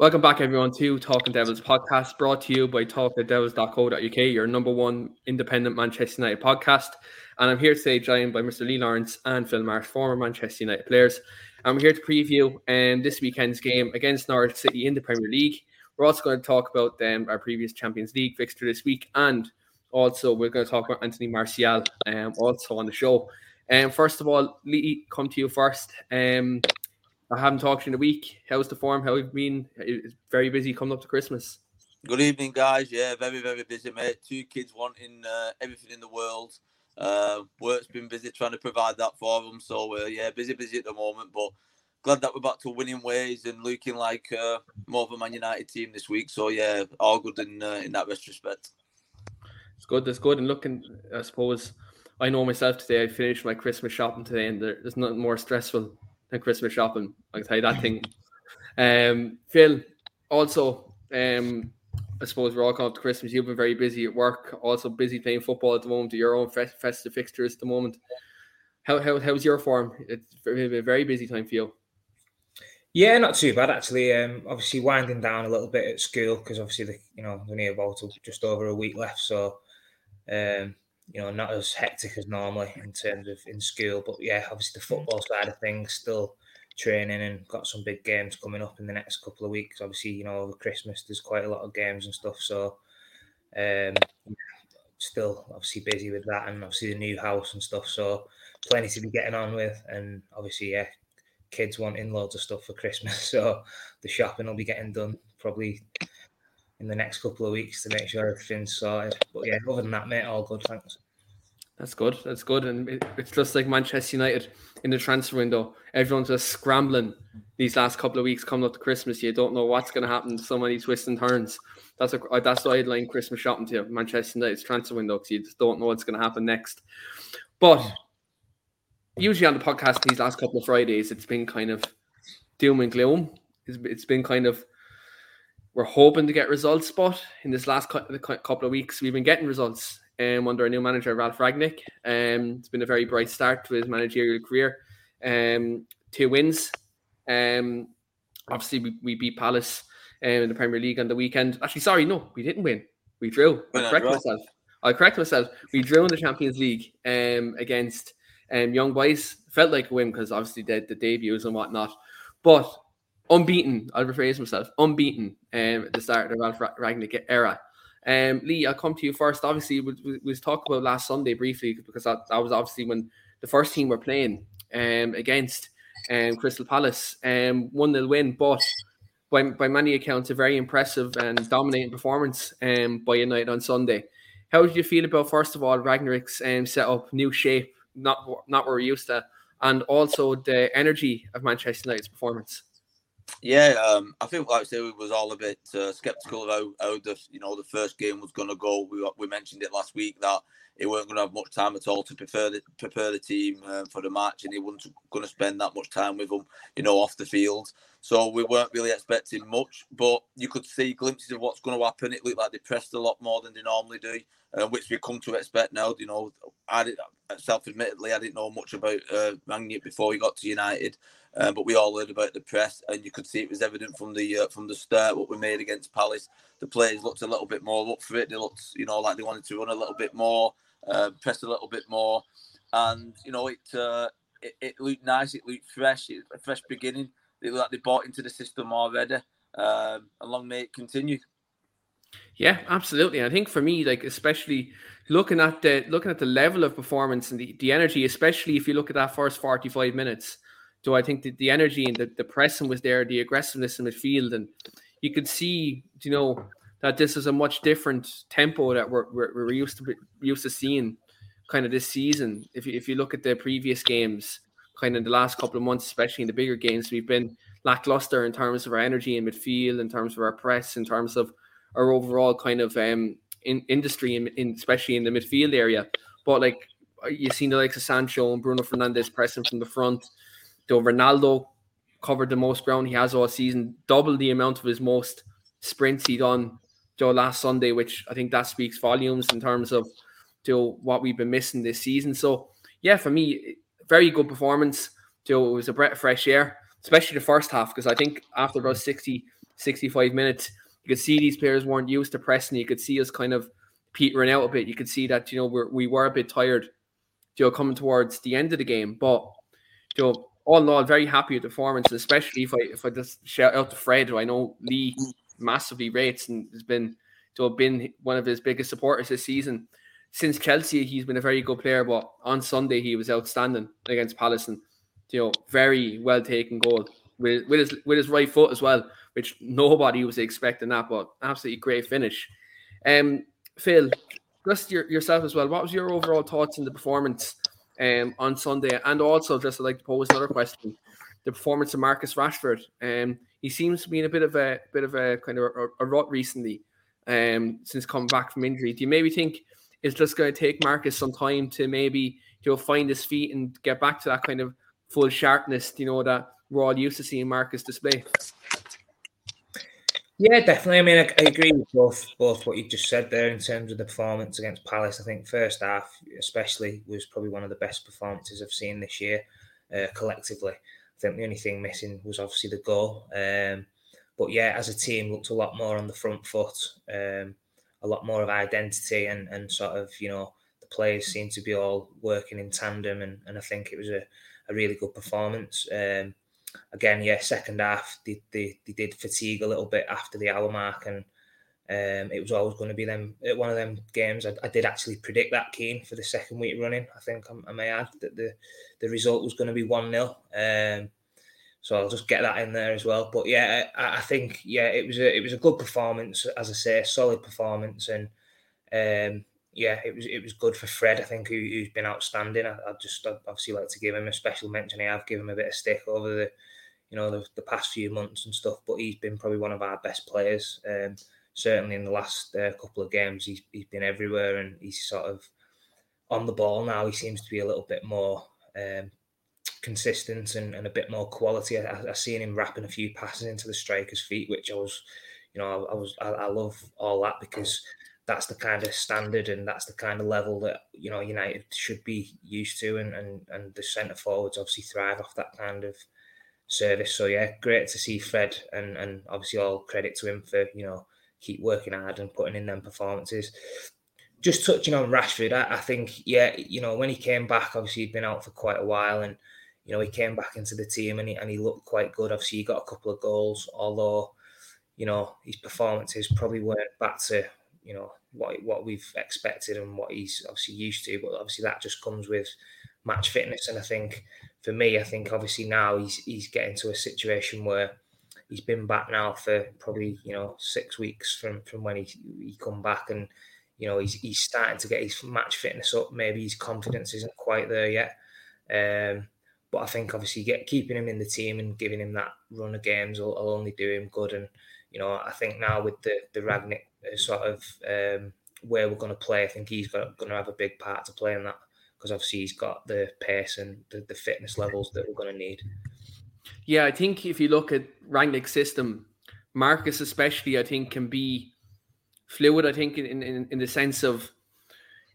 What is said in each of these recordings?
Welcome back, everyone, to Talk of the Devils podcast, brought to you by talkofthedevils.co.uk, your number one independent Manchester United podcast. And I'm here today, joined by Mr. Lee Lawrence and Phil Marsh, former Manchester United players. And we're here to preview um, this weekend's game against Norwich City in the Premier League. We're also going to talk about um, our previous Champions League fixture this week, and also we're going to talk about Anthony Martial um, also on the show. And um, first of all, Lee, come to you first. Um, I haven't talked to you in a week. How's the form? How have you been? It's very busy coming up to Christmas. Good evening, guys. Yeah, very, very busy, mate. Two kids wanting uh, everything in the world. Uh, work's been busy trying to provide that for them. So, uh, yeah, busy, busy at the moment. But glad that we're back to winning ways and looking like uh, more of a Man United team this week. So, yeah, all good in uh, in that retrospect. It's good. That's good. And looking, I suppose, I know myself today. I finished my Christmas shopping today, and there's nothing more stressful than Christmas shopping. I can tell you that thing. Um, Phil, also, um, I suppose we're all coming up to Christmas. You've been very busy at work, also busy playing football at the moment. Your own festive fixtures at the moment. How, how how's your form? It's a very busy time for you. Yeah, not too bad actually. Um, obviously winding down a little bit at school because obviously the, you know we only about just over a week left, so um, you know, not as hectic as normally in terms of in school. But yeah, obviously the football side of things still training and got some big games coming up in the next couple of weeks. Obviously, you know, over Christmas there's quite a lot of games and stuff. So um still obviously busy with that and obviously the new house and stuff. So plenty to be getting on with and obviously yeah, kids wanting loads of stuff for Christmas. So the shopping will be getting done probably in the next couple of weeks to make sure everything's sorted. But yeah, other than that, mate, all good. Thanks. That's good. That's good. And it, it's just like Manchester United in the transfer window. Everyone's just scrambling these last couple of weeks coming up to Christmas. You don't know what's going to happen. So many twists and turns. That's a, uh, that's why I'd line Christmas shopping to Manchester United's transfer window because you just don't know what's going to happen next. But usually on the podcast these last couple of Fridays, it's been kind of doom and gloom. it's, it's been kind of we're hoping to get results, but in this last couple of weeks, we've been getting results um, under our new manager, Ralf Rangnick. Um, it's been a very bright start to his managerial career. Um, two wins. Um, obviously, we, we beat Palace um, in the Premier League on the weekend. Actually, sorry, no, we didn't win. We drew. I correct myself. I correct myself. We drew in the Champions League um, against um, Young Boys. Felt like a win because obviously the, the debuts and whatnot. But unbeaten. I'll rephrase myself. Unbeaten um, at the start of the Ralf Rangnick era. Um, Lee, I'll come to you first. Obviously, we, we, we talked about last Sunday briefly because that, that was obviously when the first team were playing um, against um, Crystal Palace. Um, 1 0 win, but by, by many accounts, a very impressive and dominating performance um, by United on Sunday. How did you feel about, first of all, Rangnick's um, setup, new shape, not, not what we're used to, and also the energy of Manchester United's performance? Yeah, um, I think like I said, we was all a bit uh, skeptical of how, how the you know the first game was going to go. We we mentioned it last week that he weren't going to have much time at all to prepare the prepare the team uh, for the match, and he wasn't going to spend that much time with them, you know, off the field. So we weren't really expecting much, but you could see glimpses of what's going to happen. It looked like they pressed a lot more than they normally do, uh, which we come to expect now. You know, I did, self-admittedly, I didn't know much about uh, Rangnick before we got to United, uh, but we all heard about the press, and you could see it was evident from the uh, from the start what we made against Palace. The players looked a little bit more up for it. They looked, you know, like they wanted to run a little bit more, uh, press a little bit more, and you know, it, uh, it it looked nice. It looked fresh. It, a fresh beginning they look like they bought into the system already. Um, and long may it continue. Yeah, absolutely. I think for me, like especially looking at the looking at the level of performance and the, the energy, especially if you look at that first 45 minutes. So I think that the energy and the, the pressing was there, the aggressiveness in midfield, and you could see, you know, that this is a much different tempo that we're, we're, we're used to used to seeing kind of this season. If you, if you look at the previous games, kind of the last couple of months, especially in the bigger games, we've been lackluster in terms of our energy in midfield, in terms of our press, in terms of our overall kind of um, in, industry, in, in, especially in the midfield area. But like you've seen the likes of Sancho and Bruno Fernandes pressing from the front. Though Ronaldo covered the most ground he has all season, double the amount of his most sprints he done Joe last Sunday, which I think that speaks volumes in terms of to what we've been missing this season. So yeah, for me, very good performance. Joe, it was a breath of fresh air, especially the first half, because I think after about 60, 65 minutes, you could see these players weren't used to pressing. You could see us kind of petering out a bit. You could see that, you know, we're, we were a bit tired, you know, coming towards the end of the game. But, you know, all in all, very happy with the performance, especially if I if I just shout out to Fred, who I know Lee massively rates and has been to have been one of his biggest supporters this season since Chelsea, he's been a very good player. But on Sunday, he was outstanding against Palace, and you know, very well taken goal with with his with his right foot as well, which nobody was expecting that. But absolutely great finish. Um, Phil, just your, yourself as well. What was your overall thoughts on the performance um on Sunday? And also, just I'd like to pose another question: the performance of Marcus Rashford. Um, he seems to be in a bit of a bit of a kind of a, a rut recently. Um, since coming back from injury, do you maybe think it's just going to take Marcus some time to maybe you know find his feet and get back to that kind of full sharpness, you know, that we're all used to seeing Marcus display. Yeah, definitely. I mean, I, I, agree with both both what you just said there in terms of the performance against Palace. I think first half, especially, was probably one of the best performances I've seen this year uh, collectively. I think the only thing missing was obviously the goal. Um, but yeah, as a team, looked a lot more on the front foot. Um, a lot more of identity and, and sort of, you know, the players seem to be all working in tandem. And, and I think it was a, a really good performance. Um, again, yeah, second half, they, they, they did fatigue a little bit after the hour mark. And um, it was always going to be them uh, one of them games. I, I, did actually predict that Keane for the second week running. I think I, may add that the, the result was going to be 1 0. Um, so I'll just get that in there as well. But yeah, I, I, think yeah, it was a it was a good performance, as I say, solid performance, and um, yeah, it was it was good for Fred. I think who, has been outstanding. I, I just I'd obviously like to give him a special mention. I've given him a bit of stick over the you know the, the past few months and stuff, but he's been probably one of our best players. Um, certainly in the last uh, couple of games, he's he's been everywhere, and he's sort of on the ball now. He seems to be a little bit more um, consistent and, and a bit more quality. I, I seen him wrapping a few passes into the striker's feet, which I was, you know, I, I was I, I, love all that because that's the kind of standard and that's the kind of level that you know United should be used to, and and, and the centre forwards obviously thrive off that kind of service. So yeah, great to see Fred, and and obviously all credit to him for you know keep working hard and putting in them performances just touching on Rashford, I, I, think, yeah, you know, when he came back, obviously he'd been out for quite a while, and you know, he came back into the team and he, and he looked quite good. Obviously, he got a couple of goals, although, you know, his performances probably weren't back to, you know, what what we've expected and what he's obviously used to. But obviously, that just comes with match fitness. And I think for me, I think obviously now he's he's getting to a situation where he's been back now for probably you know six weeks from from when he he come back and you know he's he's starting to get his match fitness up. Maybe his confidence isn't quite there yet. Um, but I think obviously get keeping him in the team and giving him that run of games will, will only do him good. And you know, I think now with the the Rangnick uh, sort of um, where we're going to play, I think he's going to have a big part to play in that because obviously he's got the pace and the, the fitness levels that we're going to need. Yeah, I think if you look at Rangnick's system, Marcus especially, I think, can be fluid. I think in, in, in the sense of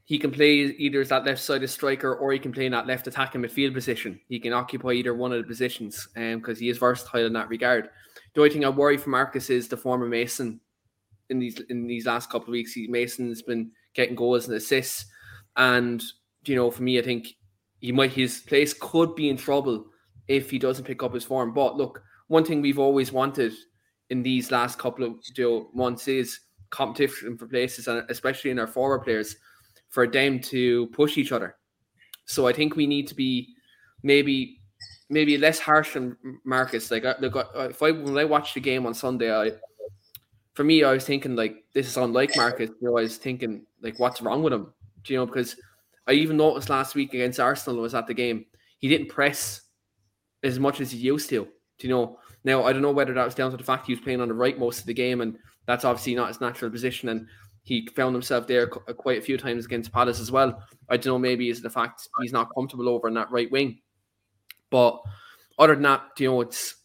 he can play either as that left sided striker or he can play in that left attacking midfield position. He can occupy either one of the positions because um, he is versatile in that regard. The only thing I worry for Marcus is the former Mason in these in these last couple of weeks. He, Mason's been getting goals and assists, and you know, for me, I think he might his place could be in trouble if he doesn't pick up his form. But look, one thing we've always wanted in these last couple of you know, months is competition for places, and especially in our forward players, for them to push each other. So I think we need to be maybe maybe less harsh on Marcus. Like, look, if I when I watched the game on Sunday, I for me I was thinking like this is unlike Marcus. You know, I was thinking like what's wrong with him? Do you know because I even noticed last week against Arsenal was at the game he didn't press as much as he used to. Do you know? Now I don't know whether that was down to the fact he was playing on the right most of the game, and that's obviously not his natural position. And he found himself there uh, quite a few times against Palace as well. I don't know, maybe is the fact he's not comfortable over in that right wing. But other than that, you know, it's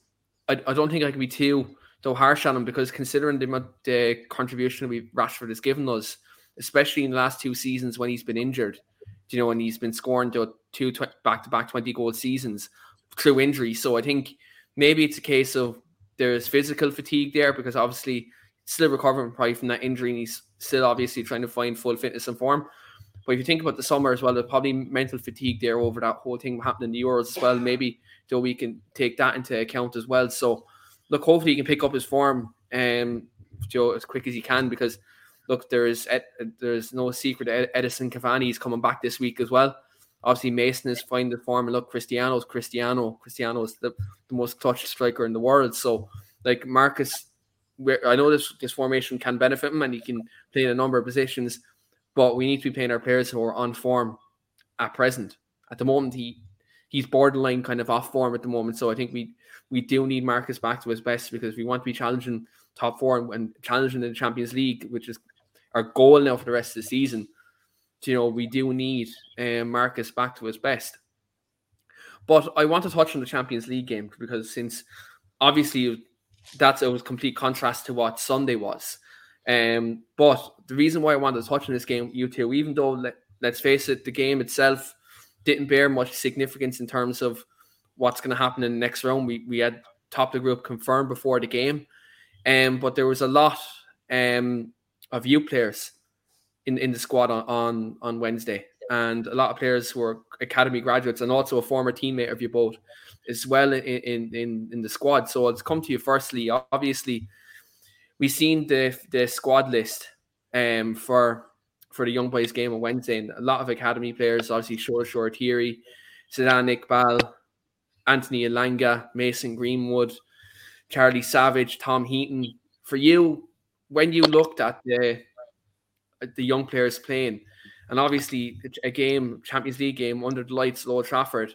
I, I don't think I can be too too harsh on him because considering the, the contribution we Rashford has given us, especially in the last two seasons when he's been injured, you know, and he's been scoring two back to back twenty goal seasons through injury. So I think maybe it's a case of there's physical fatigue there because obviously still recovering probably from that injury and he's still obviously trying to find full fitness and form. But if you think about the summer as well, there's probably mental fatigue there over that whole thing happening in the Euros as well. Maybe though we can take that into account as well. So look, hopefully he can pick up his form um, Joe as quick as he can because look, there is there's no secret Edinson Cavani is coming back this week as well. Obviously, Mason is finding the form, and look, Cristiano's Cristiano. Cristiano is the, the most clutch striker in the world. So, like Marcus, I know this this formation can benefit him, and he can play in a number of positions. But we need to be playing our players who are on form at present. At the moment, he he's borderline kind of off form at the moment. So I think we we do need Marcus back to his best because we want to be challenging top four and, and challenging in the Champions League, which is our goal now for the rest of the season you know, we do need um, Marcus back to his best. But I want to touch on the Champions League game because since obviously that's a complete contrast to what Sunday was. Um, but the reason why I wanted to touch on this game, you two, even though let, let's face it, the game itself didn't bear much significance in terms of what's going to happen in the next round. We we had top the group confirmed before the game, um, but there was a lot um, of youth players in, in the squad on, on, on Wednesday. And a lot of players who are academy graduates and also a former teammate of you both as well in, in, in, the squad. So it's come to you firstly. Obviously, we've seen the the squad list um, for for the young boys game on Wednesday. And a lot of academy players, obviously Shor Shoretire, Zidane Iqbal, Anthony Elanga, Mason Greenwood, Charlie Savage, Tom Heaton. For you, when you looked at the the young players playing. And obviously, a game, Champions League game under the lights, Old Trafford.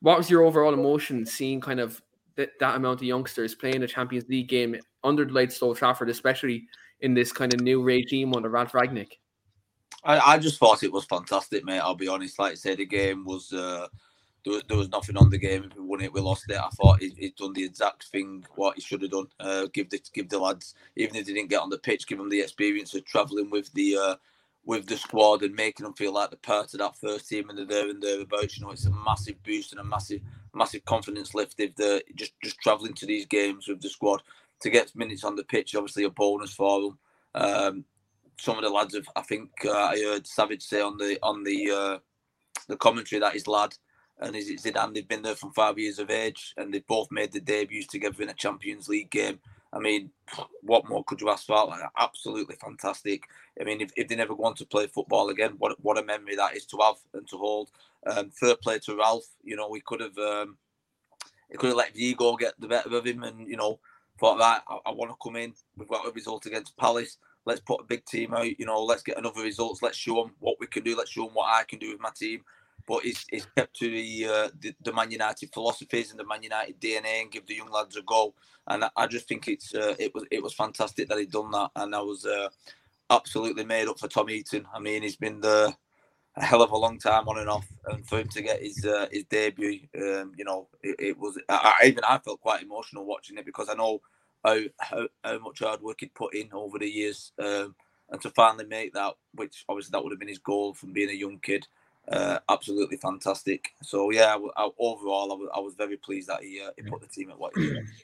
What was your overall emotion seeing kind of that, that amount of youngsters playing a Champions League game under the lights, Old Trafford, especially in this kind of new regime under Ralf Rangnick? I, I just thought it was fantastic, mate. I'll be honest. Like I said, the game was uh, there, there, was nothing on the game. If we won it, we lost it. I thought he, would done the exact thing what he should have done. Uh, give the give the lads, even if they didn't get on the pitch, give them the experience of travelling with the uh, with the squad and making them feel like they're part of that first team and they're there and thereabouts. You know, it's a massive boost and a massive massive confidence lift if they're just just travelling to these games with the squad to get minutes on the pitch. Obviously, a bonus for them. Um, some of the lads have, I think, uh, I heard Savage say on the on the uh, the commentary that his lad and is it Zidane? They've been there from five years of age, and they've both made the debuts together in a Champions League game. I mean, what more could you ask for? Like, absolutely fantastic. I mean, if, if they never want to play football again, what what a memory that is to have and to hold. Um, third play to Ralf, You know, we could have um, could have let Vigo get the better of him, and you know, thought that I, I want to come in. We've got a result against Palace. Let's put a big team out. You know, let's get another results. Let's show them what we can do. Let's show them what I can do with my team but he's, he's kept to the, uh, the, the Man United philosophies and the Man United DNA and give the young lads a go. And I, I just think it's uh, it was it was fantastic that he'd done that, and I was uh, absolutely made up for Tom Heaton. I mean, he's been the a hell of a long time on and off, and for him to get his uh, his debut, um, you know, it, it was I, even I felt quite emotional watching it because I know how how, how much hard work he'd put in over the years, um, and to finally make that, which obviously that would have been his goal from being a young kid, uh, absolutely fantastic. So yeah, I, I, overall, I was, I was very pleased that he uh, he put the team at what he did.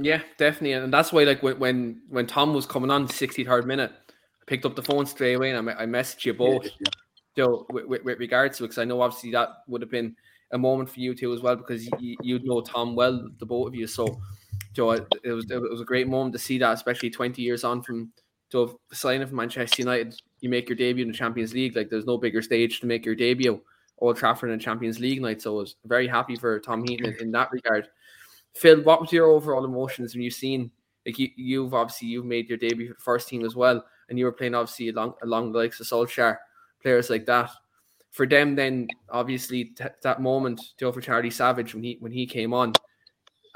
Yeah, definitely, and that's why like when when Tom was coming on, sixty third minute, I picked up the phone straight away and I, I messaged you both. Yeah, yeah know, with, with, with regards to because I know obviously that would have been a moment for you two as well, because you, you know Tom well, the both of you. So, Joe, it was it was a great moment to see that, especially 20 years on from Joe signing for Manchester United. You make your debut in the Champions League. Like there's no bigger stage to make your debut. Old Trafford and Champions League night. So I was very happy for Tom Heaton in, in that regard. Phil, what was your overall emotions when you seen like you, you've obviously you've made your debut for the first team as well, and you were playing obviously along along the likes of Solskjaer players like that. For them, then obviously t- that moment, Joe for Charlie Savage when he when he came on,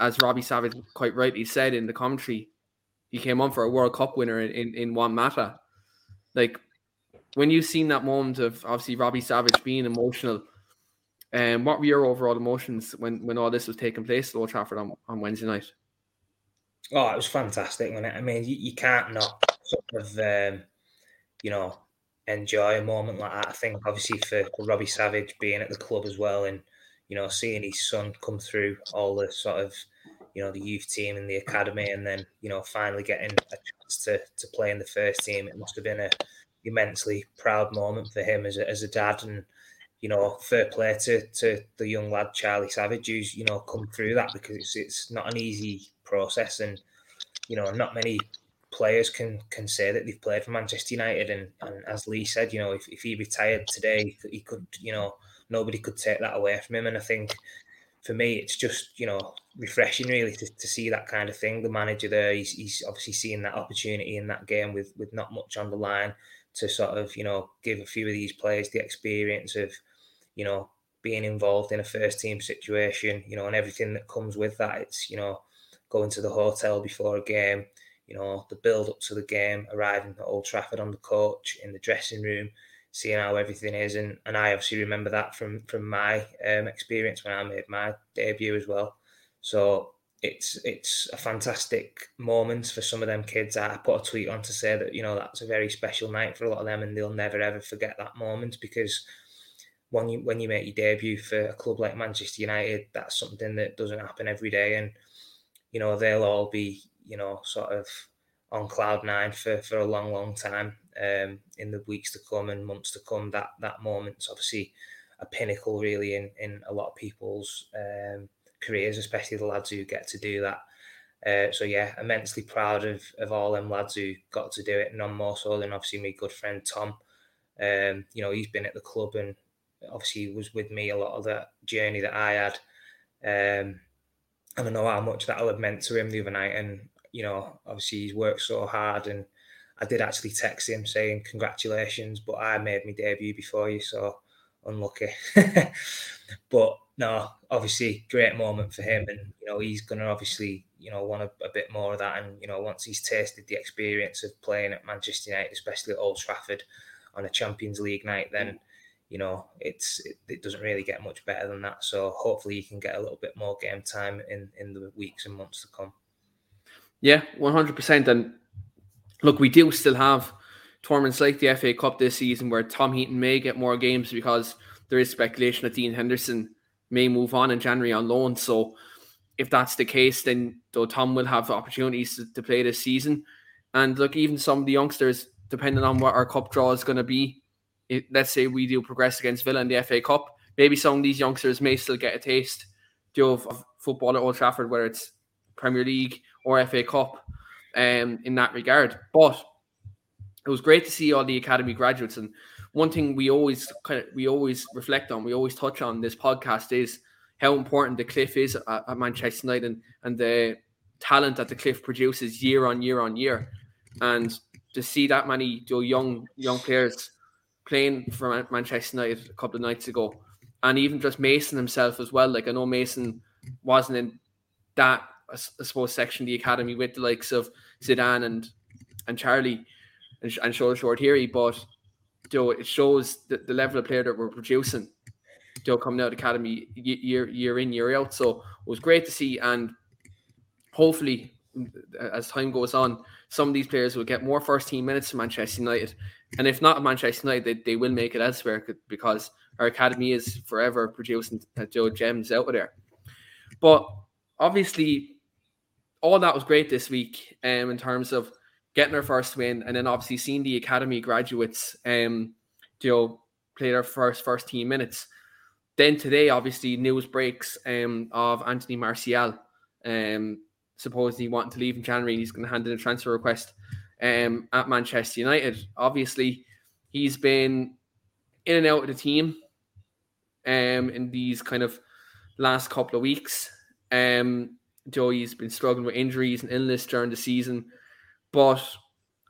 as Robbie Savage quite rightly said in the commentary, he came on for a World Cup winner in in, in Juan Mata. Like when you've seen that moment of obviously Robbie Savage being emotional, and um, what were your overall emotions when when all this was taking place at Old Trafford on, on Wednesday night? Oh, it was fantastic. When I mean, you, you can't not sort of, um, you know, enjoy a moment like that. I think obviously for, for Robbie Savage being at the club as well and you know seeing his son come through all the sort of you know the youth team and the academy and then you know finally getting a chance to to play in the first team it must have been a immensely proud moment for him as a, as a dad and you know fair play to to the young lad Charlie Savage who's you know come through that because it's it's not an easy process and you know not many players can can say that they've played for Manchester United. And, and as Lee said, you know, if, if he retired today, he could, you know, nobody could take that away from him. And I think for me, it's just, you know, refreshing really to, to see that kind of thing. The manager there, he's, he's obviously seeing that opportunity in that game with, with not much on the line to sort of, you know, give a few of these players the experience of, you know, being involved in a first team situation, you know, and everything that comes with that. It's, you know, going to the hotel before a game, you know, the build up to the game, arriving at Old Trafford on the coach, in the dressing room, seeing how everything is. And, and I obviously remember that from from my um, experience when I made my debut as well. So it's it's a fantastic moment for some of them kids. I put a tweet on to say that you know that's a very special night for a lot of them, and they'll never ever forget that moment because when you when you make your debut for a club like Manchester United, that's something that doesn't happen every day, and you know they'll all be you know, sort of on cloud nine for, for a long, long time um, in the weeks to come and months to come. That that moment's obviously a pinnacle, really, in, in a lot of people's um, careers, especially the lads who get to do that. Uh, so yeah, immensely proud of of all them lads who got to do it. None more so than obviously my good friend Tom. Um, you know, he's been at the club and obviously was with me a lot of that journey that I had. Um, I know how much that'll have meant to him the other night. And you know, obviously he's worked so hard and I did actually text him saying congratulations, but I made my debut before you, so unlucky. but no, obviously great moment for him, and you know he's gonna obviously you know want a, a, bit more of that, and you know once he's tasted the experience of playing at Manchester United, especially at Old Trafford on a Champions League night, then mm. you know it's it, it doesn't really get much better than that. So hopefully he can get a little bit more game time in in the weeks and months to come. Yeah, one hundred percent. And look, we do still have tournaments like the FA Cup this season where Tom Heaton may get more games because there is speculation that Dean Henderson may move on in January on loan. So if that's the case, then though Tom will have opportunities to, to play this season. And look, even some of the youngsters, depending on what our cup draw is going to be, it, let's say we do progress against Villa in the FA Cup, maybe some of these youngsters may still get a taste of, of football at Old Trafford, whether it's Premier League or FA Cup um, in that regard. But it was great to see all the academy graduates. And one thing we always kind of we always reflect on, we always touch on this podcast is how important the cliff is at, at Manchester United and, and the talent that the cliff produces year on year on year. And to see that many young young players playing for Manchester United a couple of nights ago, and even just Mason himself as well. Like I know Mason wasn't in that I, suppose, section of the academy with the likes of Zidane and and Charlie and, and Shola Shoretire, But Joe, it shows the, the level of player that we're producing. Joe coming out of academy year year in year out. So it was great to see, and hopefully, as time goes on, some of these players will get more first team minutes to Manchester United, and if not at Manchester United, they, they will make it elsewhere because our academy is forever producing uh, Joe gems out of there. But obviously, all that was great this week um, in terms of getting our first win, and then obviously seeing the academy graduates, um, you know, play their first first team minutes. Then today, obviously, news breaks um, of Anthony Martial, um, supposedly wanting to leave in January. He's going to hand in a transfer request um, at Manchester United. Obviously, he's been in and out of the team um, in these kind of last couple of weeks. Um, Joey's been struggling with injuries and illness during the season, but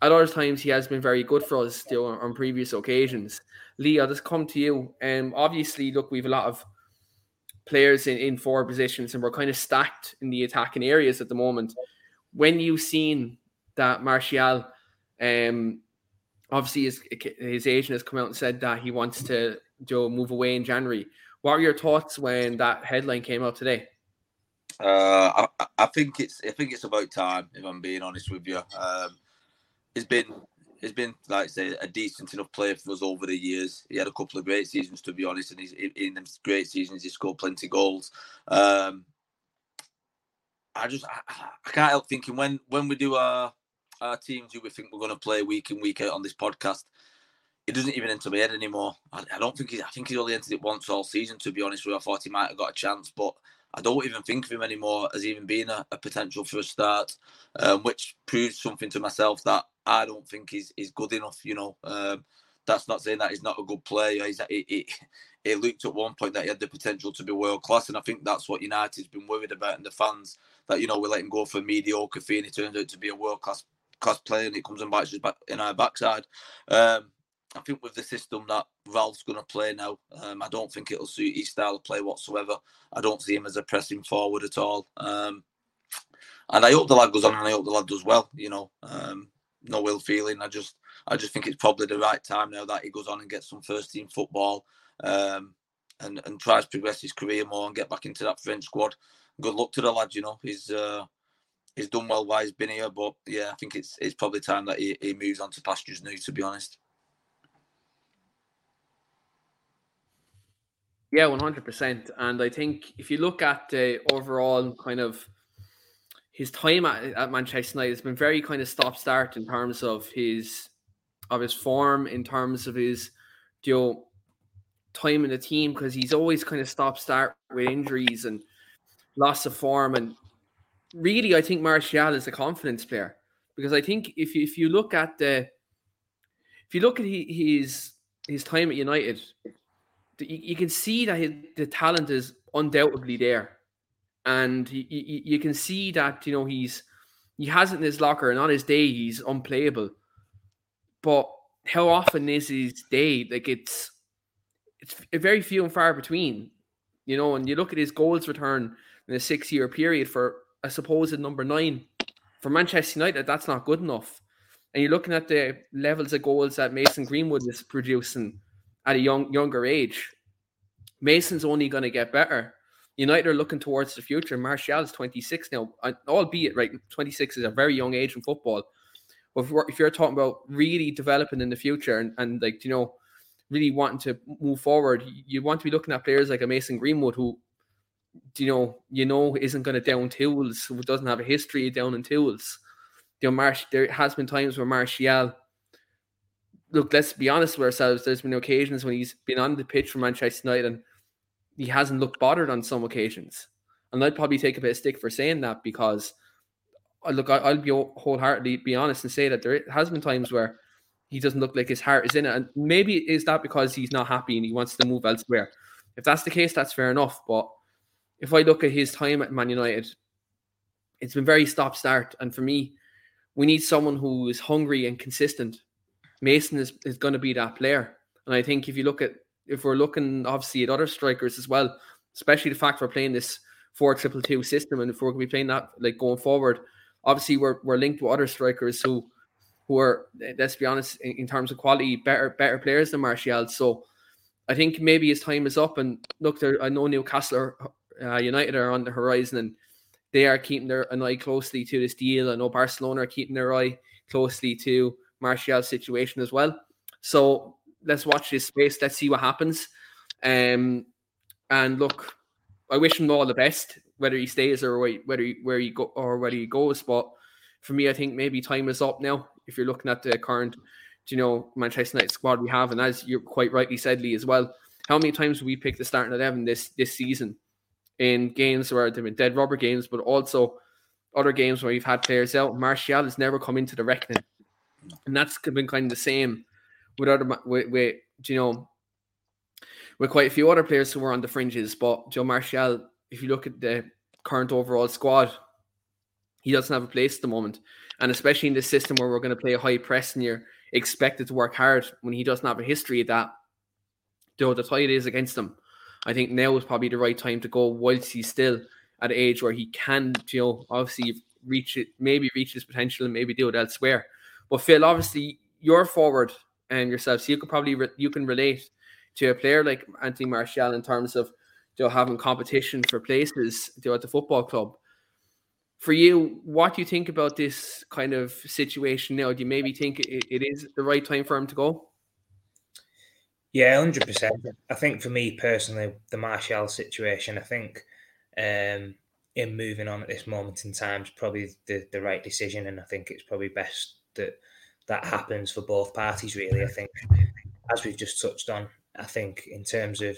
at other times he has been very good for us still on, previous occasions. Lee, I'll just come to you. Um, obviously, look, we have a lot of players in, in four positions and we're kind of stacked in the attacking areas at the moment. When you've seen that Martial, um, obviously his, his agent has come out and said that he wants to Joe move away in January. What are your thoughts when that headline came out today? Uh, I, I, think it's I think it's about time. If I'm being honest with you, um, it's been it's been like I say a decent enough player for us over the years. He had a couple of great seasons to be honest, and he's in them great seasons he scored plenty of goals. Um, I just I, I, can't help thinking when when we do our our teams who we think we're going to play week in week out on this podcast, it doesn't even enter my head anymore. I, I don't think he, I think he only entered it once all season. To be honest with you, I thought he might have got a chance, but I don't even think of him anymore as even being a, a potential for a start, um, which proves something to myself that I don't think he's, he's good enough. You know, um, that's not saying that he's not a good player. He's, it, it, it looked at one point that he had the potential to be world class, and I think that's what United's been worried about, and the fans that you know we let him go for mediocre fee, and he turned out to be a world class class player, and it comes and bites us back in our backside. Um, I think with the system that Ralf's going to play now, um, I don't think it'll suit his style of play whatsoever. I don't see him as a pressing forward at all. Um, and I hope the lad goes on, and I hope the lad does well. You know, um, no ill feeling. I just, I just think it's probably the right time now that he goes on and gets some first team football, um, and and tries to progress his career more and get back into that French squad. Good luck to the lad. You know, he's. Uh, he's done well while he's been here, but yeah, I think it's it's probably time that he, he moves on to pastures new. To be honest. Yeah, one hundred percent. And I think if you look at the overall kind of his time at, at Manchester United, it's been very kind of stop start in terms of his of his form, in terms of his you know time in the team, because he's always kind of stop start with injuries and loss of form. And really, I think Martial is a confidence player because I think if you, if you look at the if you look at his his time at United, you, you can see that the talent is undoubtedly there, and you, you, you can see that you know he's he has it in his locker, and on his day he's unplayable. But how often is his day? Like it's it's very few and far between, you know. And you look at his goals return in a six-year period for a supposed number nine for Manchester United. That's not good enough. And you're looking at the levels of goals that Mason Greenwood is producing at a young younger age. Mason's only going to get better. United are looking towards the future. Martial is 26 now, albeit right, 26 is a very young age in football. But if, if you're talking about really developing in the future and, and like you know, really wanting to move forward, you want to be looking at players like a Mason Greenwood who, you know, you know isn't going to down tools, who doesn't have a history of down in tools. You know, there has been times where Martial look, let's be honest with ourselves. There's been occasions when he's been on the pitch for Manchester United and he hasn't looked bothered on some occasions. And I'd probably take a bit of stick for saying that because, uh, look, I'll be wholeheartedly be honest and say that there has been times where he doesn't look like his heart is in it. And maybe is that because he's not happy and he wants to move elsewhere. If that's the case, that's fair enough. But if I look at his time at Man United, it's been very stop start. And for me, we need someone who is hungry and consistent Mason is, is going to be that player. And I think if you look at, if we're looking obviously at other strikers as well, especially the fact we're playing this 4 triple two system, and if we're going to be playing that like going forward, obviously we're, we're linked to other strikers who who are, let's be honest, in, in terms of quality, better better players than Martial. So I think maybe his time is up. And look, there, I know Newcastle uh, United are on the horizon and they are keeping their an eye closely to this deal. I know Barcelona are keeping their eye closely to Martial's situation as well. So let's watch this space. Let's see what happens. Um, and look, I wish him all the best, whether he stays or whether he, where he go or whether he goes. But for me, I think maybe time is up now. If you're looking at the current, you know, Manchester United squad we have, and as you quite rightly said, Lee, as well, how many times have we picked the starting eleven this this season in games where they've been dead rubber games, but also other games where you've had players out. Martial has never come into the reckoning, and that's been kind of the same with other with, with you know with quite a few other players who were on the fringes. But Joe Martial, if you look at the current overall squad, he doesn't have a place at the moment, and especially in this system where we're going to play a high press and you're expected to work hard when he doesn't have a history of that. Though the tide is against him, I think now is probably the right time to go whilst he's still at an age where he can, you know, obviously reach it, maybe reach his potential and maybe do it elsewhere. But Phil, obviously, you're forward and yourself, so you could probably re- you can relate to a player like Anthony Martial in terms of you know, having competition for places you know, at the football club. For you, what do you think about this kind of situation now? Do you maybe think it, it is the right time for him to go? Yeah, hundred percent. I think for me personally, the Martial situation, I think um, in moving on at this moment in time is probably the, the right decision, and I think it's probably best that that happens for both parties. Really, I think as we've just touched on, I think in terms of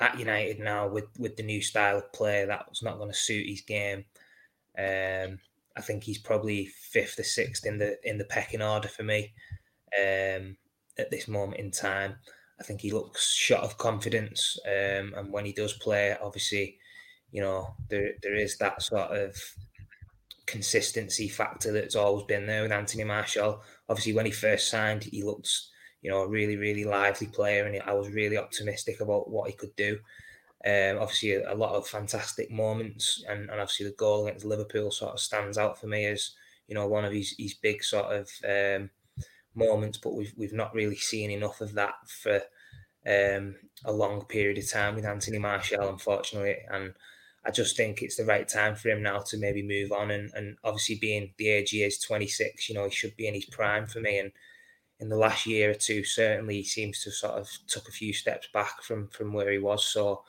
at United now with with the new style of play, that's not going to suit his game. Um, I think he's probably fifth or sixth in the in the pecking order for me um, at this moment in time. I think he looks shot of confidence, um, and when he does play, obviously, you know there there is that sort of consistency factor that's always been there with Anthony Martial. Obviously, when he first signed, he looked you know a really really lively player, and I was really optimistic about what he could do. Um, obviously, a, a, lot of fantastic moments, and, and obviously the goal against Liverpool sort of stands out for me as you know one of his his big sort of um, moments, but we've we've not really seen enough of that for um, a long period of time with Anthony Martial, unfortunately. And I just think it's the right time for him now to maybe move on. And, and obviously, being the age he is, 26, you know, he should be in his prime for me. And in the last year or two, certainly he seems to sort of took a few steps back from from where he was. So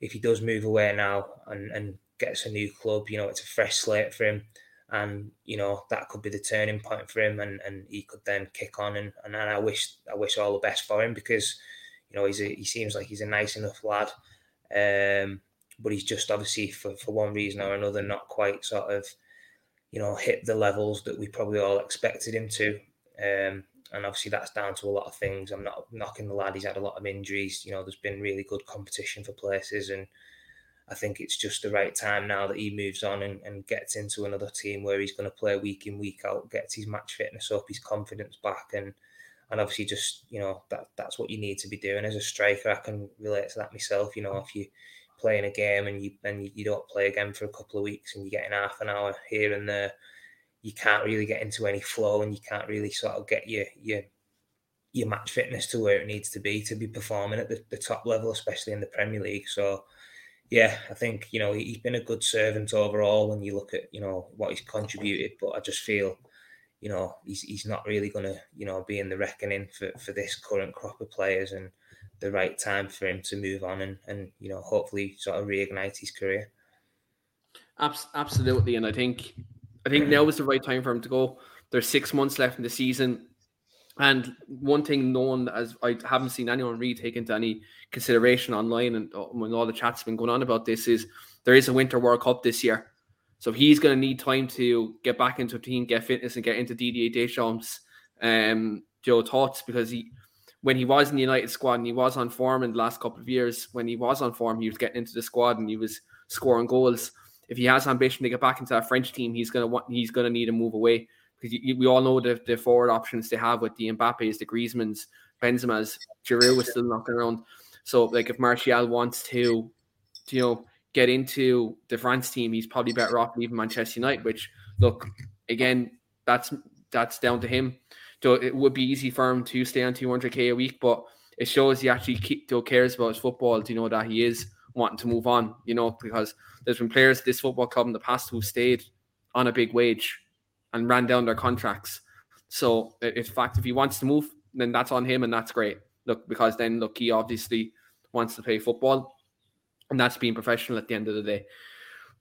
if he does move away now and, and gets a new club, you know, it's a fresh slate for him and you know that could be the turning point for him, and, and he could then kick on. And, and I wish I wish all the best for him because you know he's a, he seems like he's a nice enough lad, um, but he's just obviously for for one reason or another not quite sort of you know hit the levels that we probably all expected him to. Um, and obviously that's down to a lot of things. I'm not knocking the lad; he's had a lot of injuries. You know, there's been really good competition for places, and I think it's just the right time now that he moves on and, and gets into another team where he's going to play week in week out, gets his match fitness up, his confidence back, and and obviously just you know that that's what you need to be doing as a striker. I can relate to that myself. You know, if you play in a game and you and you don't play again for a couple of weeks and you get in half an hour here and there, you can't really get into any flow and you can't really sort of get your your your match fitness to where it needs to be to be performing at the, the top level, especially in the Premier League. So yeah, I think you know he's been a good servant overall when you look at you know what he's contributed. But I just feel, you know, he's he's not really going to you know be in the reckoning for for this current crop of players, and the right time for him to move on and and you know hopefully sort of reignite his career. Absolutely, and I think I think now is the right time for him to go. There's six months left in the season. And one thing, no one, as I haven't seen anyone really take into any consideration online, and uh, when all the chats have been going on about this, is there is a Winter World Cup this year, so he's going to need time to get back into a team, get fitness, and get into Didier Deschamps' um, Joe thoughts because he, when he was in the United squad and he was on form in the last couple of years, when he was on form, he was getting into the squad and he was scoring goals. If he has ambition to get back into that French team, he's gonna want, he's gonna need to move away because we all know the, the forward options they have with the Mbappe's, the Griezmann's, Benzema's, Giroud is still knocking around. So like if Martial wants to, you know, get into the France team, he's probably better off leaving Manchester United. Which look again, that's that's down to him. So it would be easy for him to stay on 200k a week, but it shows he actually keep, cares about his football. Do you know that he is wanting to move on? You know, because there's been players this football club in the past who stayed on a big wage and ran down their contracts. So, in fact, if he wants to move, then that's on him, and that's great. Look, because then look, he obviously wants to play football, and that's being professional at the end of the day.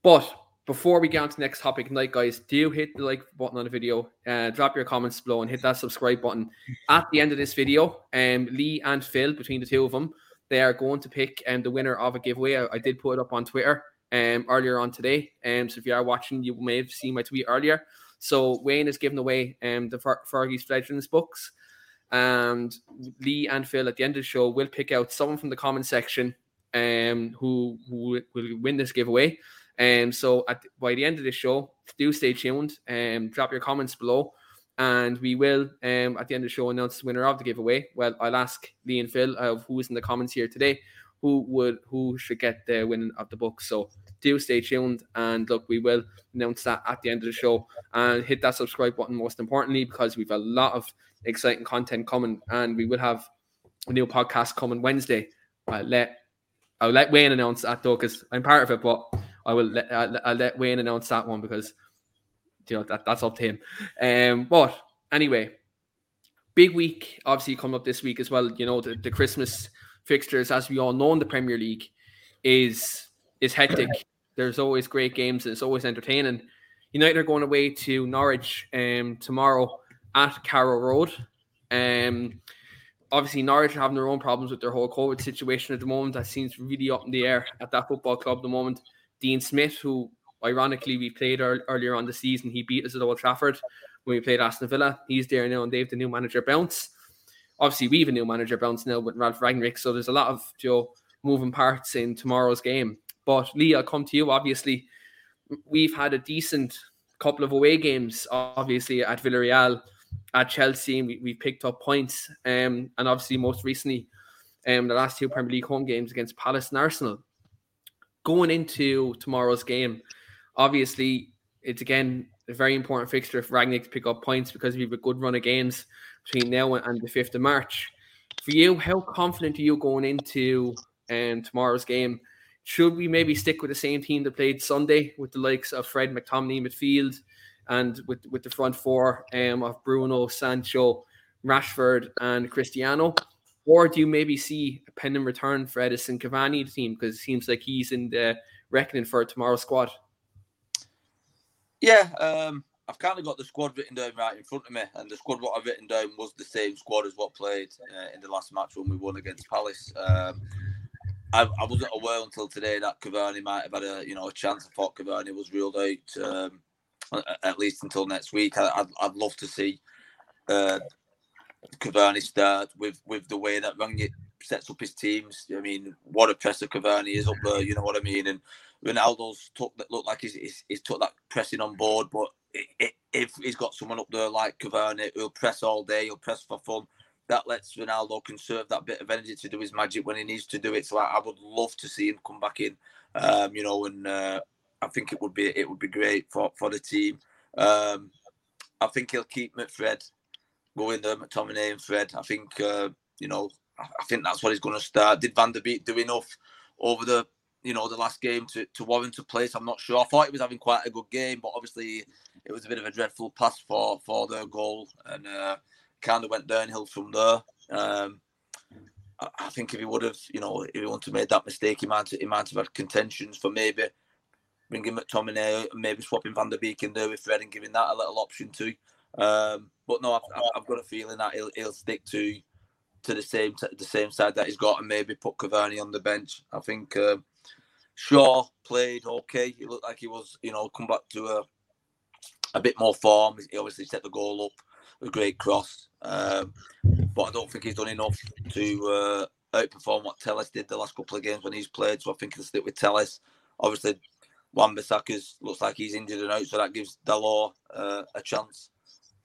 But before we get on to the next topic tonight, guys, do hit the like button on the video, uh, drop your comments below, and hit that subscribe button. At the end of this video, um, Lee and Phil, between the two of them, they are going to pick um, the winner of a giveaway. I, I did put it up on Twitter um, earlier on today. Um, so if you are watching, you may have seen my tweet earlier. So Wayne is giving away um, the Fer- Fergie's books. And Lee and Phil at the end of the show will pick out someone from the comment section um, who, who will win this giveaway. Um, so at by the end of the show, do stay tuned um, drop your comments below. And we will, um, at the end of the show, announce the winner of the giveaway. Well, I'll ask Lee and Phil of who's in the comments here today who would who should get the winning of the book. So do stay tuned and look, we will announce that at the end of the show and hit that subscribe button most importantly because we've a lot of exciting content coming and we will have a new podcast coming Wednesday. I'll let I'll let Wayne announce that though because I'm part of it, but I will let I'll, I'll, let Wayne announce that one because you know that, that's up to him. Um, but anyway, big week obviously coming up this week as well. You know the, the Christmas fixtures, as we all know in the Premier League, is is hectic. There's always great games and it's always entertaining. United are going away to Norwich um, tomorrow at Carrow Road. Um, obviously, Norwich are having their own problems with their whole COVID situation at the moment. That seems really up in the air at that football club at the moment. Dean Smith, who ironically we played earlier on the season, he beat us at Old Trafford when we played Aston Villa. He's there now, and they have the new manager bounce. Obviously, we have a new manager bounce now with Ralf Rangnick, so there's a lot of you know, moving parts in tomorrow's game. But Lee, I'll come to you. Obviously, we've had a decent couple of away games. Obviously, at Villarreal, at Chelsea, we, we picked up points, um, and obviously most recently, um, the last two Premier League home games against Palace and Arsenal going into tomorrow's game, obviously it's again a very important fixture for Rangnick to pick up points because we have a good run of games between now and the 5th of March. For you, how confident are you going into um, tomorrow's game? Should we maybe stick with the same team that played Sunday with the likes of Fred McTominay midfield and with, with the front four um, of Bruno, Sancho, Rashford, and Cristiano? Or do you maybe see a pen pending return for Edinson Cavani team because it seems like he's in the reckoning for tomorrow's squad? Yeah, um, I've kind of got the squad written down right in front of me, and the squad what I've written down was the same squad as what played uh, in the last match when we won against Palace. Um, I, I, wasn't aware until today that Cavani might have had a you know a chance. I thought Cavani was ruled out um, at least until next week. I, would love to see uh, Cavani start with with the way that Rangnick sets up his teams. I mean, what a presser Cavani is up there. You know what I mean? And Ronaldo's took that look like he's, he's, he's, took that pressing on board. But it, it, if he's got someone up there like Cavani who'll press all day, he'll press for fun. That lets Ronaldo conserve that bit of energy to do his magic when he needs to do it. So I, I would love to see him come back in. Um, you know, and uh, I think it would be it would be great for for the team. Um, I think he'll keep McFred going there, McTominay and Fred. I think uh, you know, I think that's what he's going to start. Did Van der Beek do enough over the you know the last game to, to warrant a place? I'm not sure. I thought he was having quite a good game, but obviously it was a bit of a dreadful pass for for their goal and uh, kind of went downhill from there. Um, I, think if he would have, you know, if he wouldn't have made that mistake, he might he might have had contentions for maybe bringing McTominay, maybe swapping Van der Beek in there with Fred and giving that a little option too. Um, but no, I've, I've, got a feeling that he'll, he'll stick to to the same the same side that he's got and maybe put Cavani on the bench. I think uh, Shaw played okay. He looked like he was, you know, come back to a a bit more form. He obviously set the goal up, a great cross, um, but I don't think he's done enough to uh, outperform what Telles did the last couple of games when he's played. So I think he'll stick with Telles. Obviously, Wan-Bissaka's looks like he's injured and out, so that gives Dalot uh, a chance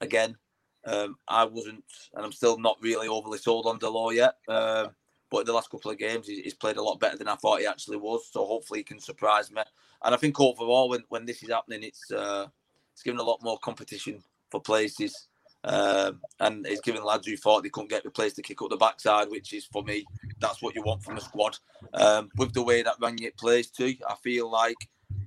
again. Um, I wasn't, and I'm still not really overly sold on Dalot yet. Um, but in the last couple of games, he's played a lot better than I thought he actually was. So hopefully he can surprise me. And I think overall, when, when this is happening, it's uh, it's given a lot more competition for places. Um, and he's giving lads who thought they couldn't get replaced to kick up the backside, which is for me, that's what you want from a squad. Um, with the way that Rangnick plays too, I feel like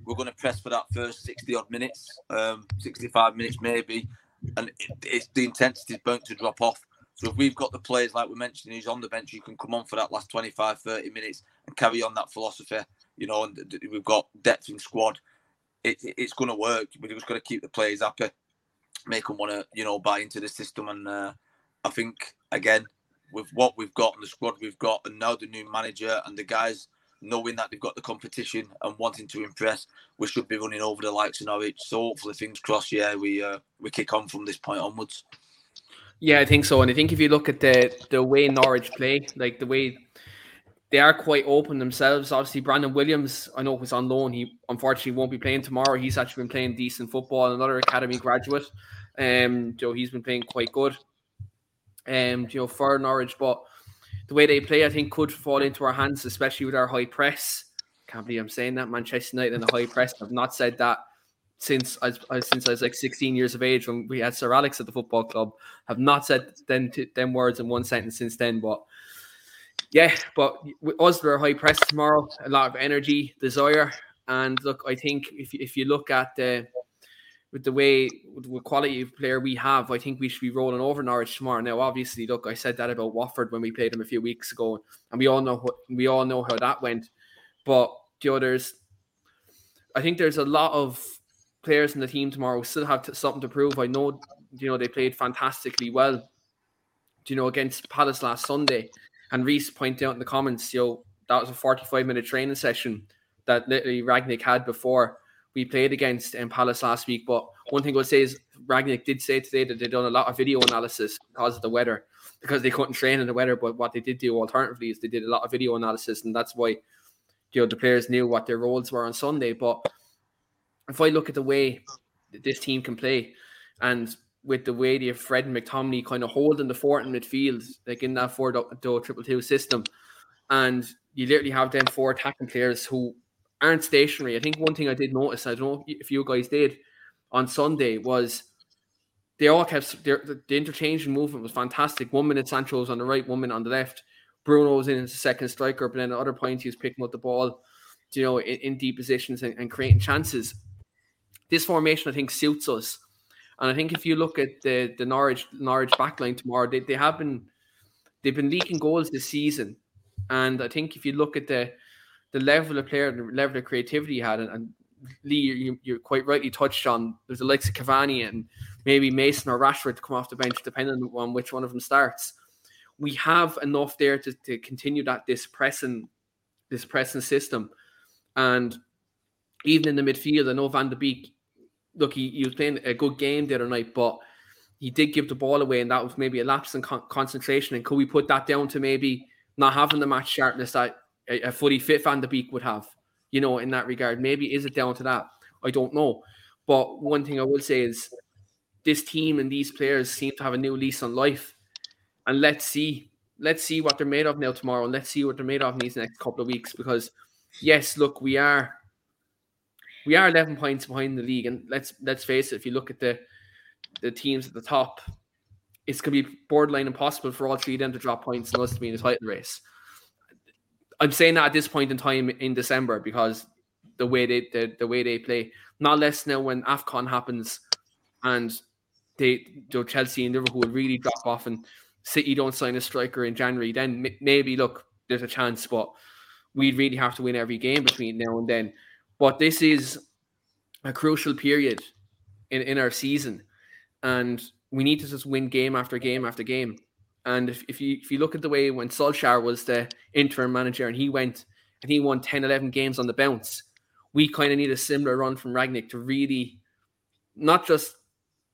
we're going to press for that first 60 odd minutes, um, 65 minutes maybe, and it, it's the intensity is bound to drop off. So if we've got the players like we mentioned, who's on the bench, you can come on for that last 25, 30 minutes and carry on that philosophy. You know, and we've got depth in squad. It, it, it's going to work. We're just going to keep the players happy make them want to, you know, buy into the system. And uh, I think again, with what we've got and the squad we've got, and now the new manager and the guys knowing that they've got the competition and wanting to impress, we should be running over the likes of Norwich. So hopefully, things cross. Yeah, we uh, we kick on from this point onwards. Yeah, I think so. And I think if you look at the the way Norwich play, like the way they are quite open themselves. Obviously, Brandon Williams, I know was on loan. He unfortunately won't be playing tomorrow. He's actually been playing decent football. Another academy graduate. Um, Joe, he's been playing quite good. Um, you know, for Norwich, but the way they play, I think, could fall into our hands, especially with our high press. Can't believe I'm saying that. Manchester United and the high press. I've not said that since I since I was like 16 years of age when we had Sir Alex at the football club. Have not said them them words in one sentence since then. But yeah, but us we're high press tomorrow. A lot of energy, desire, and look, I think if if you look at the with the way with the quality of player we have, I think we should be rolling over Norwich tomorrow. Now, obviously, look, I said that about Watford when we played them a few weeks ago, and we all know what we all know how that went. But the others, I think there's a lot of players in the team tomorrow still have to, something to prove. I know, you know, they played fantastically well, you know, against Palace last Sunday, and Reese pointed out in the comments, you know, that was a 45 minute training session that literally Rangnick had before we played against in Palace last week. But one thing I would say is Rangnick did say today that they've done a lot of video analysis because of the weather, because they couldn't train in the weather. But what they did do alternatively is they did a lot of video analysis, and that's why you know the players knew what their roles were on Sunday. But if I look at the way this team can play, and with the way they have Fred and McTominay kind of holding the fort in midfield, like in that four triple two system, and you literally have them four attacking players who aren't stationary. I think one thing I did notice, I don't know if you guys did on Sunday, was they all kept the interchange and movement was fantastic. One minute Sancho was on the right, one minute on the left. Bruno was in as a second striker, but then at other points he was picking up the ball, you know, in, in deep positions and, and, creating chances. This formation, I think, suits us. And I think if you look at the the Norwich Norwich backline tomorrow, they, they have been they've been leaking goals this season. And I think if you look at the the level of player, and the level of creativity he had, and, and Lee, you, you quite rightly touched on. There's the likes of Cavani and maybe Mason or Rashford to come off the bench, depending on which one of them starts. We have enough there to, to continue that this pressing, this pressing system, and even in the midfield, I know Van de Beek. Look, he, he was playing a good game the other night, but he did give the ball away, and that was maybe a lapse in con- concentration. And could we put that down to maybe not having the match sharpness that Uh, uh, a, a fully fit Van Beek would have, you know, in that regard. Maybe is it down to that? I don't know. But one thing I will say is this team and these players seem to have a new lease on life. And let's see, let's see what they're made of now tomorrow. And let's see what they're made of in these next couple of weeks. Because yes, look, we are we are 11 points behind the league. And let's let's face it, if you look at the the teams at the top, it's gonna be borderline impossible for all three of them to drop points and us to be in the title race. I'm saying that at this point in time in December because the way they the, the way they play. Not less now when AFCON happens and they do Chelsea and Liverpool really drop off and City don't sign a striker in January, then maybe look, there's a chance, but we'd really have to win every game between now and then. But this is a crucial period in, in our season, and we need to just win game after game after game. And if, if you if you look at the way when Solskjaer was the interim manager and he went and he won 10, 11 games on the bounce, we kind of need a similar run from Rangnick to really not just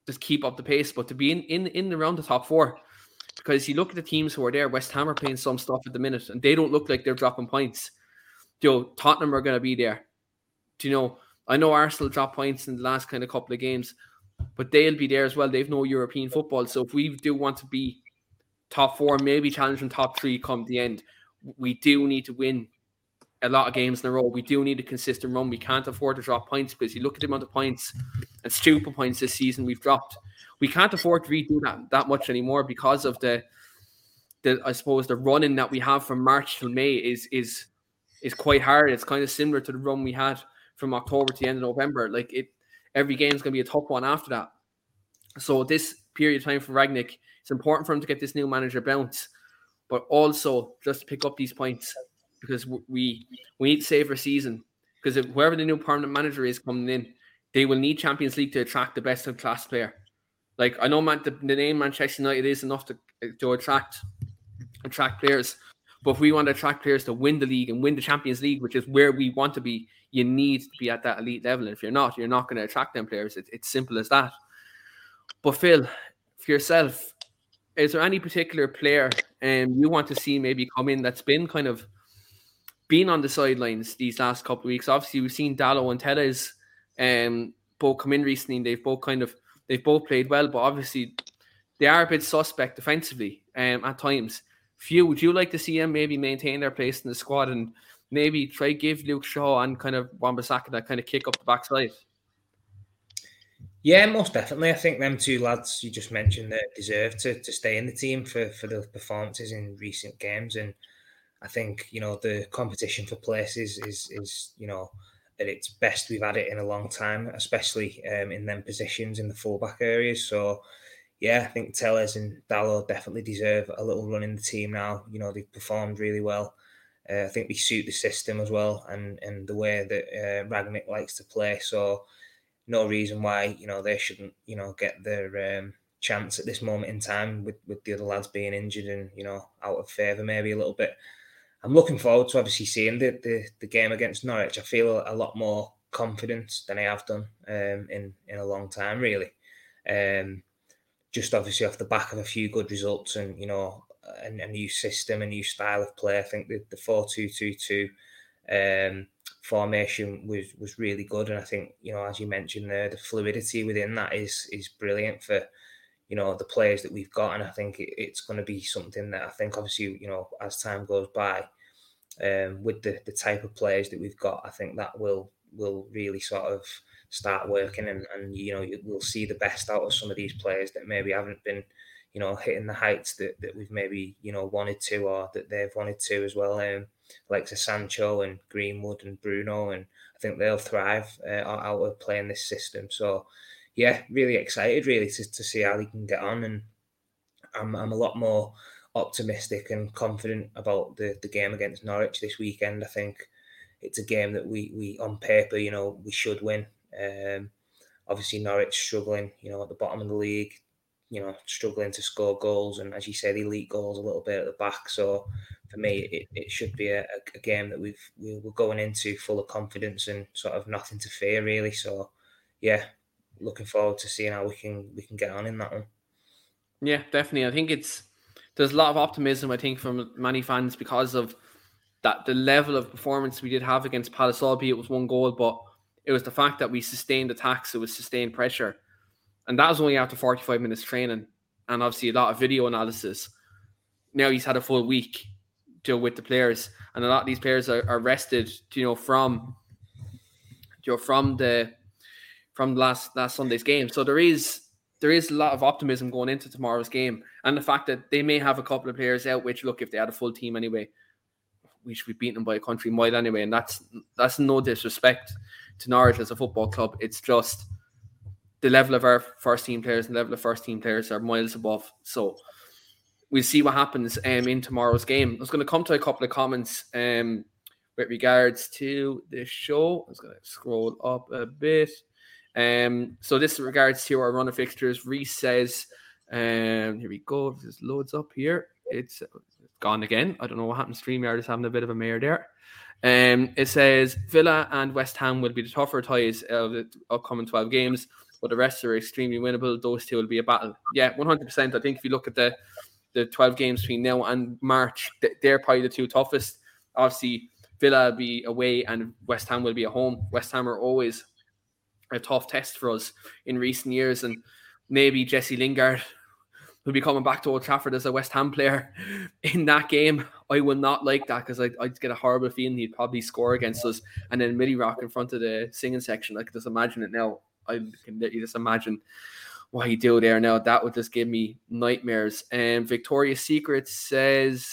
just keep up the pace, but to be in in, in around the top four. Because you look at the teams who are there, West Ham are playing some stuff at the minute, and they don't look like they're dropping points. You know, Tottenham are going to be there. Do you know? I know Arsenal dropped points in the last kind of couple of games, but they'll be there as well. They've no European football, so if we do want to be top four, maybe challenge challenging top three come the end. We do need to win a lot of games in a row. We do need a consistent run. We can't afford to drop points because you look at the amount of points and stupid points this season we've dropped. We can't afford to redo that that much anymore because of the the I suppose the running that we have from March till May is is is quite hard. It's kind of similar to the run we had from October to the end of November. Like it, every game is going to be a tough one after that. So this period of time for Rangnick. it's important for him to get this new manager bounce, but also just pick up these points because we we need to save our season. Because if whoever the new permanent manager is coming in, they will need Champions League to attract the best of class player. Like I know, man, the, the name Manchester United is enough to to attract attract players, but if we want to attract players to win the league and win the Champions League, which is where we want to be, you need to be at that elite level. And if you're not, you're not going to attract them players. It, it's simple as that. But Phil, for yourself, is there any particular player um, you want to see maybe come in that's been kind of been on the sidelines these last couple of weeks? Obviously, we've seen Dalot and Telles um, both come in recently, and they've both kind of they've both played well, but obviously they are a bit suspect defensively um, at times. Few, would you like to see them maybe maintain their place in the squad and maybe try give Luke Shaw and kind of Wan-Bissaka that kind of kick up the backside? Yeah, most definitely. I think them two lads you just mentioned that deserve to, to stay in the team for, for the performances in recent games. And I think, you know, the competition for places is is, you know, at its best we've had it in a long time, especially um, in them positions in the fullback areas. So yeah, I think Telles and Dalot definitely deserve a little run in the team now. You know, they've performed really well. Uh, I think they suit the system as well and, and the way that uh, Rangnick likes to play. So no reason why you know they shouldn't you know get their um, chance at this moment in time with with the other lads being injured and you know out of favour maybe a little bit. I'm looking forward to obviously seeing the the, the game against Norwich. I feel a lot more confident than I have done um, in in a long time, really. Um, just obviously off the back of a few good results and you know a, a new system, a new style of play. I think the the four two two two um, formation was was really good, and I think you know as you mentioned there, the fluidity within that is is brilliant for you know the players that we've got, and I think it, it's going to be something that I think obviously you know as time goes by, um, with the the type of players that we've got, I think that will will really sort of start working, and and you know we'll see the best out of some of these players that maybe haven't been you know hitting the heights that, that we've maybe you know wanted to or that they've wanted to as well. Um, like Sancho and Greenwood and Bruno, and I think they'll thrive uh, out of playing this system. So, yeah, really excited really to, to see how he can get on, and I'm I'm a lot more optimistic and confident about the the game against Norwich this weekend. I think it's a game that we we on paper, you know, we should win. Um, obviously Norwich struggling, you know, at the bottom of the league, you know, struggling to score goals and as you say, the elite goals a little bit at the back. So for me, it, it should be a, a game that we've we are going into full of confidence and sort of nothing to fear really. So yeah, looking forward to seeing how we can we can get on in that one. Yeah, definitely. I think it's there's a lot of optimism. I think from many fans because of that the level of performance we did have against Palace, albeit it was one goal, but it was the fact that we sustained attacks, it was sustained pressure, and that was only after 45 minutes training and obviously a lot of video analysis. Now he's had a full week know, with the players, and a lot of these players are, are rested, you know, from you know from the from last last Sunday's game. So there is there is a lot of optimism going into tomorrow's game, and the fact that they may have a couple of players out. Which look, if they had a full team anyway, we should be beaten them by a country mile anyway, and that's that's no disrespect to Norwich as a football club. It's just the level of our first team players and the level of first team players are miles above. So we'll see what happens um, in tomorrow's game. I was going to come to a couple of comments um, with regards to this show. I was going to scroll up a bit. Um, so this regards to our run of fixtures. Reese says, um, here we go. This loads up here. It's gone again. I don't know what happened. StreamYard is having a bit of a mare there. Um, it says Villa and West Ham will be the tougher ties of the upcoming 12 games, but the rest are extremely winnable. Those two will be a battle. Yeah, 100%. I think if you look at the the 12 games between now and March, they're probably the two toughest. Obviously, Villa will be away and West Ham will be at home. West Ham are always a tough test for us in recent years, and maybe Jesse Lingard will be coming back to Old Trafford as a West Ham player in that game. I will not like that because I I get a horrible feeling he'd probably score against us, and then Milly Rock in front of the singing section. I can just imagine it now. I can literally just imagine what he do there now. That would just give me nightmares. And Victoria's Secret says,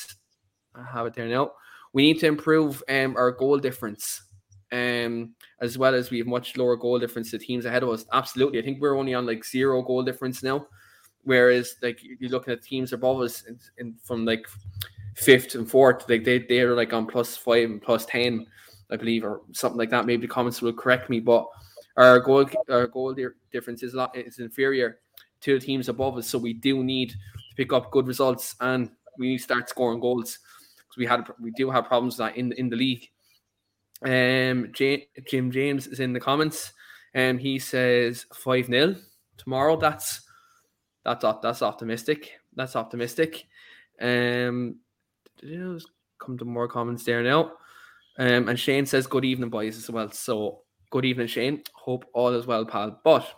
I have it there now. We need to improve um, our goal difference, um, as well as we have much lower goal difference to teams ahead of us. Absolutely, I think we're only on like zero goal difference now, whereas like you're looking at teams above us from like fifth and fourth, like they they're like on plus five and plus ten, I believe, or something like that. Maybe the comments will correct me, but our goal our goal difference is lot is inferior to the teams above us. So we do need to pick up good results and we need to start scoring goals because we had we do have problems that in in the league. Um, Jim James is in the comments, and um, he says five 0 tomorrow. That's that's that's optimistic. That's optimistic. Um, come to more comments there now. Um, and Shane says good evening, boys, as well. So Good evening, Shane. Hope all is well, pal. But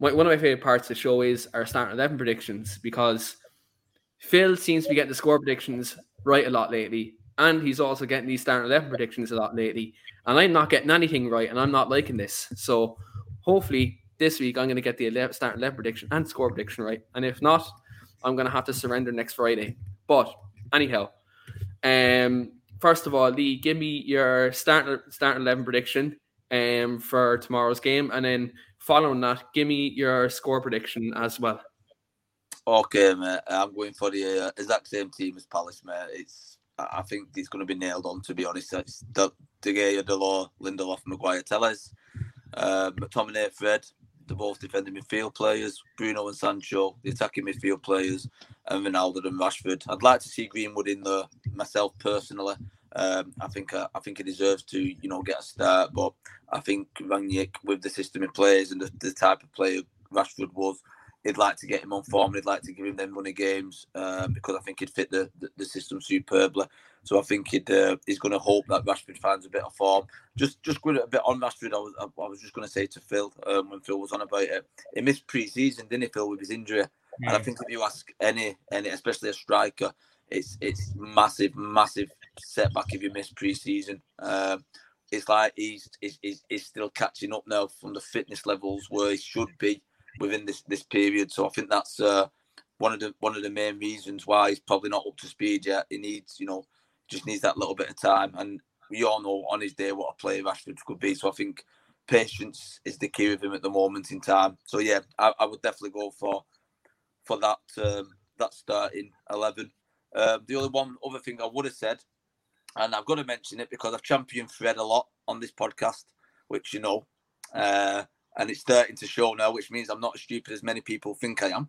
one of my favorite parts of the show is our starting 11 predictions because Phil seems to be getting the score predictions right a lot lately. And he's also getting these starting 11 predictions a lot lately. And I'm not getting anything right, and I'm not liking this. So hopefully this week I'm going to get the 11, starting 11 prediction and score prediction right. And if not, I'm going to have to surrender next Friday. But anyhow, um, first of all, Lee, give me your starting starting 11 prediction um, for tomorrow's game, and then following that, give me your score prediction as well. Okay, mate. I'm going for the uh, exact same team as Palace, mate. It's I think he's going to be nailed on. To be honest, it's De, De Gea, Dalot, Lindelof, Maguire, Telles, um, McTominay, Fred. They're both defending midfield players. Bruno and Sancho, the attacking midfield players, and Ronaldo and Rashford. I'd like to see Greenwood in there myself personally. Um, I think uh, I think he deserves to you know get a start, but I think Rangnick with the system he plays and the, the type of player Rashford was, he'd like to get him on form. He'd like to give him them running games um, because I think he'd fit the, the, the system superbly. So I think he'd, uh, he's going to hope that Rashford finds a bit of form. Just just going a bit on Rashford, I was I, I was just going to say to Phil um, when Phil was on about it, he missed pre-season, didn't he, Phil, with his injury? Mm. And I think if you ask any any, especially a striker, it's it's massive, massive setback if you miss pre-season. Um, it's like he's, he's, he's still catching up now from the fitness levels where he should be within this this period. So I think that's uh, one of the one of the main reasons why he's probably not up to speed yet. He needs, you know, just needs that little bit of time. And we all know on his day what a player Rashford could be. So I think patience is the key with him at the moment in time. So yeah, I, I would definitely go for for that um, that starting eleven. Um, the only one other thing I would have said, and I've got to mention it because I've championed Fred a lot on this podcast, which you know, uh, and it's starting to show now, which means I'm not as stupid as many people think I am.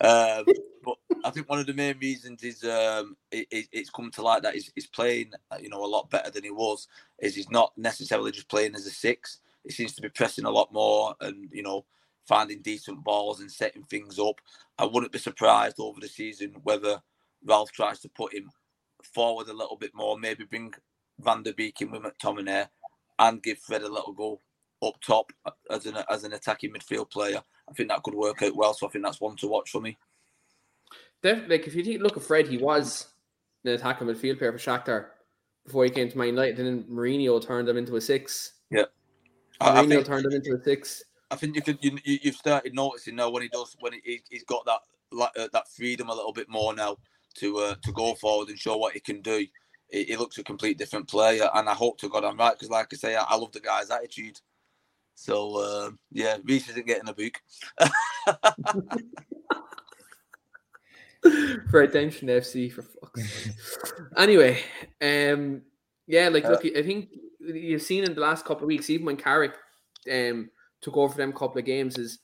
Um, but I think one of the main reasons is um, it, it, it's come to light that he's, he's, playing, you know, a lot better than he was. Is he's not necessarily just playing as a six. He seems to be pressing a lot more, and you know, finding decent balls and setting things up. I wouldn't be surprised over the season whether Ralf tries to put him forward a little bit more, maybe bring Van der Beek in with McTominay and give Fred a little go up top as an as an attacking midfield player. I think that could work out well. So I think that's one to watch for me. Definitely, like if you look at Fred, he was an attacking midfield player for Shakhtar before he came to Man United. And then Mourinho turned him into a six. Yeah, Mourinho I think, turned him into a six. I think you could you, you've started noticing now when he does when he, he's got that uh, that freedom a little bit more now to uh, to go forward and show what he can do. He, he, looks a complete different player, and I hope to God I'm right because, like I say, I, I love the guy's attitude. So uh, yeah, Reese isn't getting a book. for attention FC for fuck's Anyway, um, yeah, like look, I think you've seen in the last couple of weeks, even when Carrick um took over them couple of games, is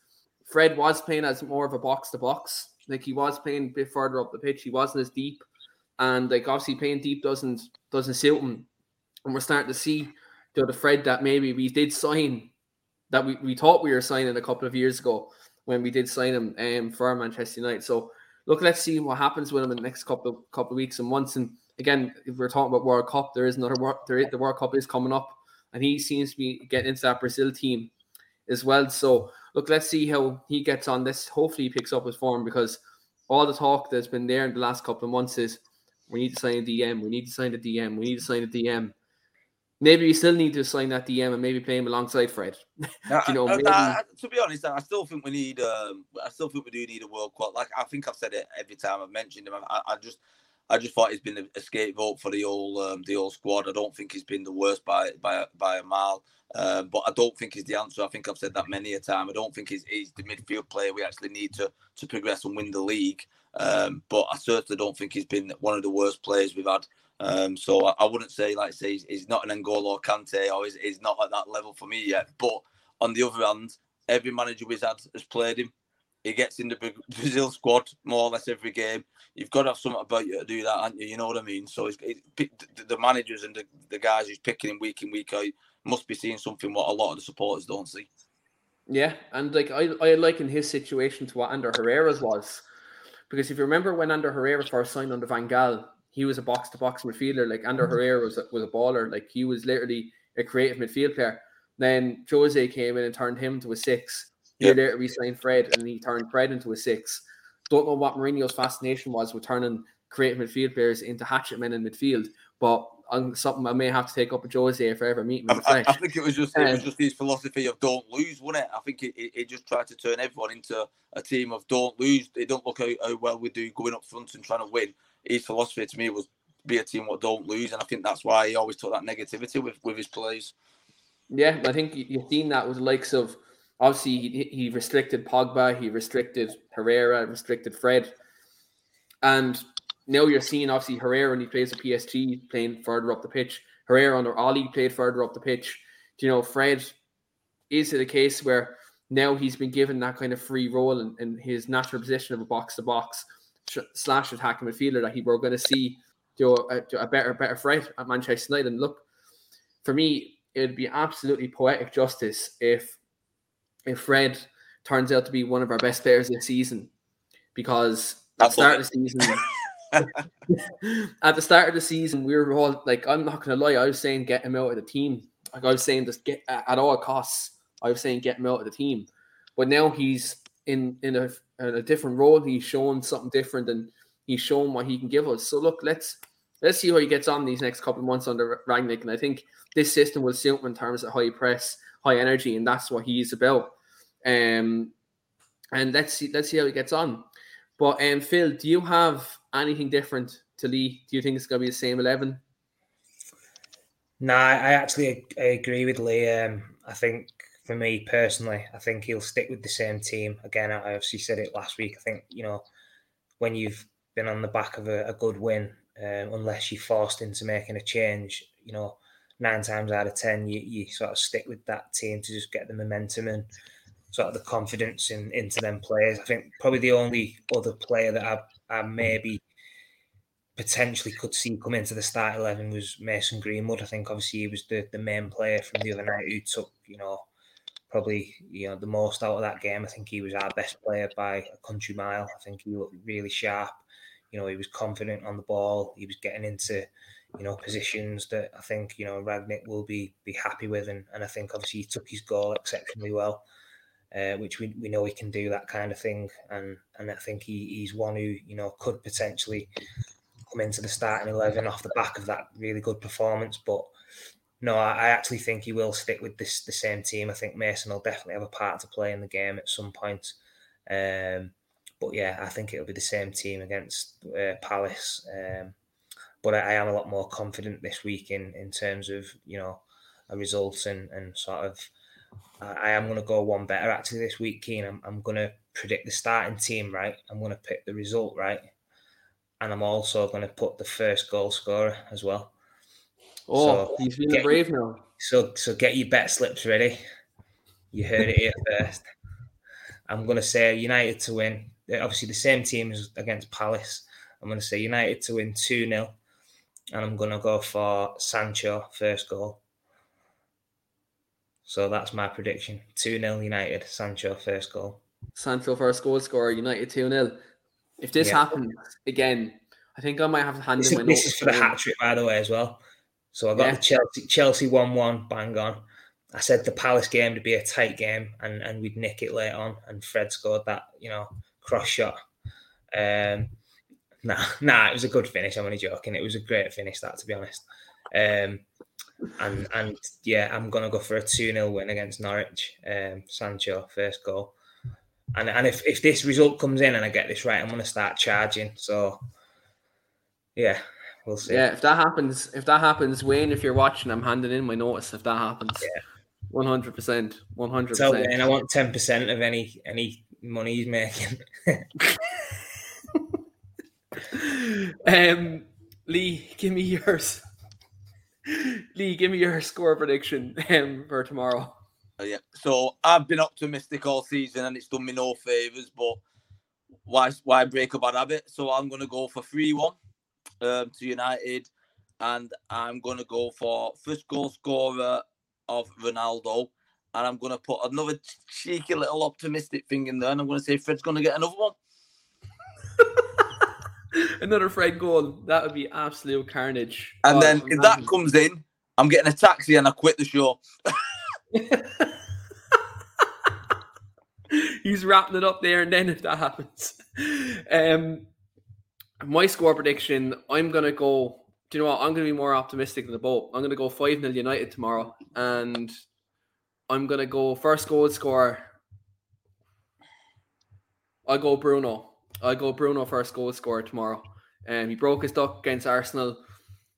Fred was playing as more of a box to box like he was playing a bit further up the pitch. He wasn't as deep, and like obviously playing deep doesn't doesn't suit him. And we're starting to see the Fred that maybe we did sign that we, we thought we were signing a couple of years ago when we did sign him um, for Manchester United. So look, let's see what happens with him in the next couple of couple of weeks and months. And again, if we're talking about World Cup, there is another World there is, the World Cup is coming up, and he seems to be getting into that Brazil team as well. So look, let's see how he gets on this. Hopefully, he picks up his form because all the talk that's been there in the last couple of months is We need to sign a DM. We need to sign a DM. We need to sign a DM. Maybe we still need to sign that DM and maybe play him alongside Fred. you know, I- maybe, I- to be honest, I still think we need. Um, I still think we do need a world class. Like I think I've said it every time I've mentioned him. I, I just, I just thought he's been a, scapegoat for the whole, um, the whole squad. I don't think he's been the worst by by by a mile. Um, but I don't think he's the answer. I think I've said that many a time. I don't think he's, he's the midfield player we actually need to to progress and win the league. Um, but I certainly don't think he's been one of the worst players we've had. Um, so I, I wouldn't say like say he's, he's not an N'Golo or Kante or he's, he's not at that level for me yet. But on the other hand, every manager we've had has played him. He gets in the Brazil squad more or less every game. You've got to have something about you to do that, haven't you? You know what I mean? So the managers and the, the guys who's picking him week in week out must be seeing something what a lot of the supporters don't see. Yeah, and like I, I liken his situation to what Ander Herrera's was, because if you remember when Ander Herrera first signed under Van Gaal, he was a box to box midfielder. Like Ander Herrera was a, was a baller. Like he was literally a creative midfield player. Then Jose came in and turned him to a six. Year Yeah. later, we signed Fred, and he turned Fred into a six. Don't know what Mourinho's fascination was with turning creative midfield players into hatchet men in midfield, but um, something I may have to take up with Jose if I ever meet him I, I- I think it was just it was Um, just his philosophy of don't lose, wasn't it? I think it, it, it just tried to turn everyone into a team of don't lose. They don't look how, how well we do going up front and trying to win. His philosophy to me was be a team what don't lose, and I think that's why he always took that negativity with, with his plays. Yeah, I think you- you've seen that with the likes of obviously he, he restricted Pogba, he restricted Herrera, restricted Fred, and now you're seeing obviously Herrera when he plays at PSG playing further up the pitch. Herrera under Ole played further up the pitch. Do you know Fred? Is it a case where now he's been given that kind of free role in, in his natural position of a box to box slash attacking midfielder that he we're going to see do a, a better better Fred at Manchester United? And look, for me, it'd be absolutely poetic justice if if Fred turns out to be one of our best players this season, because at the start of the season. at the start of the season, we were all like, I'm not gonna lie, I was saying get him out of the team. Like I was saying just get at all costs. I was saying get him out of the team. But now he's in in a in a different role. He's shown something different and he's shown what he can give us. So look, let's let's see how he gets on these next couple of months under Rangnick. And I think this system will suit him in terms of high press, high energy, and that's what he's about. Um, and let's see let's see how he gets on. But um, Phil, do you have anything different to Lee? Do you think it's going to be the same eleven? No, I actually I agree with Lee. Um, I think for me personally, I think he'll stick with the same team. Again, I obviously said it last week. I think you know when you've been on the back of a, a good win, um, unless you're forced into making a change, you know, nine times out of ten, you, you sort of stick with that team to just get the momentum and sort of the confidence in into them players. I think probably the only other player that I, I maybe potentially could see come into the start eleven was Mason Greenwood. I think obviously he was the, the main player from the other night who took, you know, probably you know the most out of that game. I think he was our best player by a country mile. I think he looked really sharp. You know, he was confident on the ball. He was getting into, you know, positions that I think, you know, Rangnick will be be happy with and, and I think obviously he took his goal exceptionally well. Uh, which we, we know he can do that kind of thing, and and I think he, he's one who you know could potentially come into the starting eleven off the back of that really good performance. But no, I, I actually think he will stick with this the same team. I think Mason will definitely have a part to play in the game at some point. Um, but yeah, I think it'll be the same team against uh, Palace. Um, but I, I am a lot more confident this week in in terms of you know a result and and sort of. I am going to go one better actually this week, Keane. I'm, I'm going to predict the starting team right. I'm going to pick the result right, and I'm also going to put the first goal scorer as well. Oh, So, he's being get- brave now. So so get your bet slips ready. You heard it here first. I'm going to say United to win. They're Obviously, the same team as against Palace. I'm going to say United to win 2 0. And I'm going to go for Sancho, first goal. So that's my prediction 2 0 United, Sancho, first goal. Sancho first goal scorer, United 2 0. If this Yeah. happens again, I think I might have to hand This, in is, this is for the hat trick, by the way, as well. So I got Yeah. the Chelsea Chelsea one one bang on. I said the Palace game to be a tight game and, and we'd nick it later on, and Fred scored that you know cross shot. Um, Nah, nah, it was a good finish. I'm only joking. It was a great finish, that to be honest. Um, and and yeah, I'm gonna go for a 2 0 win against Norwich. Um, Sancho, first goal. And and if, if this result comes in and I get this right, I'm gonna start charging. So yeah, we'll see. Yeah, if that happens, if that happens, Wayne, if you're watching, I'm handing in my notice if that happens. Yeah. One hundred percent. one hundred percent. and I want ten percent of any any money he's making. Um Lee, give me yours. Lee, give me your score prediction um, for tomorrow. Uh, yeah. So I've been optimistic all season, and it's done me no favors. But why why break a bad habit? So I'm going to go for three one um, to United, and I'm going to go for first goal scorer of Ronaldo, and I'm going to put another cheeky little optimistic thing in there, and I'm going to say Fred's going to get another one. Another Fred goal. That would be absolute carnage. And Oh, then if that comes in, I'm getting a taxi and I quit the show. He's wrapping it up there, and then if that happens, um, my score prediction, I'm gonna go. Do you know what? I'm gonna be more optimistic than the boat. I'm gonna go five 0 United tomorrow, and I'm gonna go first goal scorer. I go Bruno. I go Bruno first goal scorer tomorrow. Um, he broke his duck against Arsenal.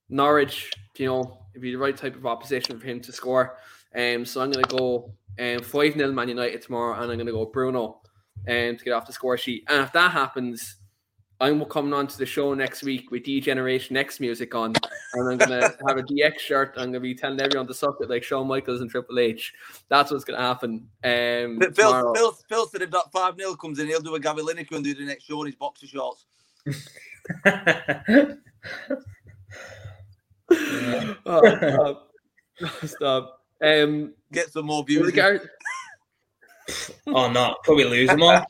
Norwich, you know, it'd be the right type of opposition for him to score. Um, so I'm going to go um, 5 0 Man United tomorrow, and I'm going to go Bruno um, to get off the score sheet. And if that happens, I'm coming on to the show next week with D Generation X music on, and I'm going to have a DX shirt. I'm going to be telling everyone to suck it like Shawn Michaels and Triple H. That's what's going to happen. Um, Phil. Phil, Phil said if that 5 0 comes in, he'll do a Gary Lineker and do the next show in his boxer shorts. oh, stop. stop. Um, Get some more with views. regard- or not. Probably lose them all.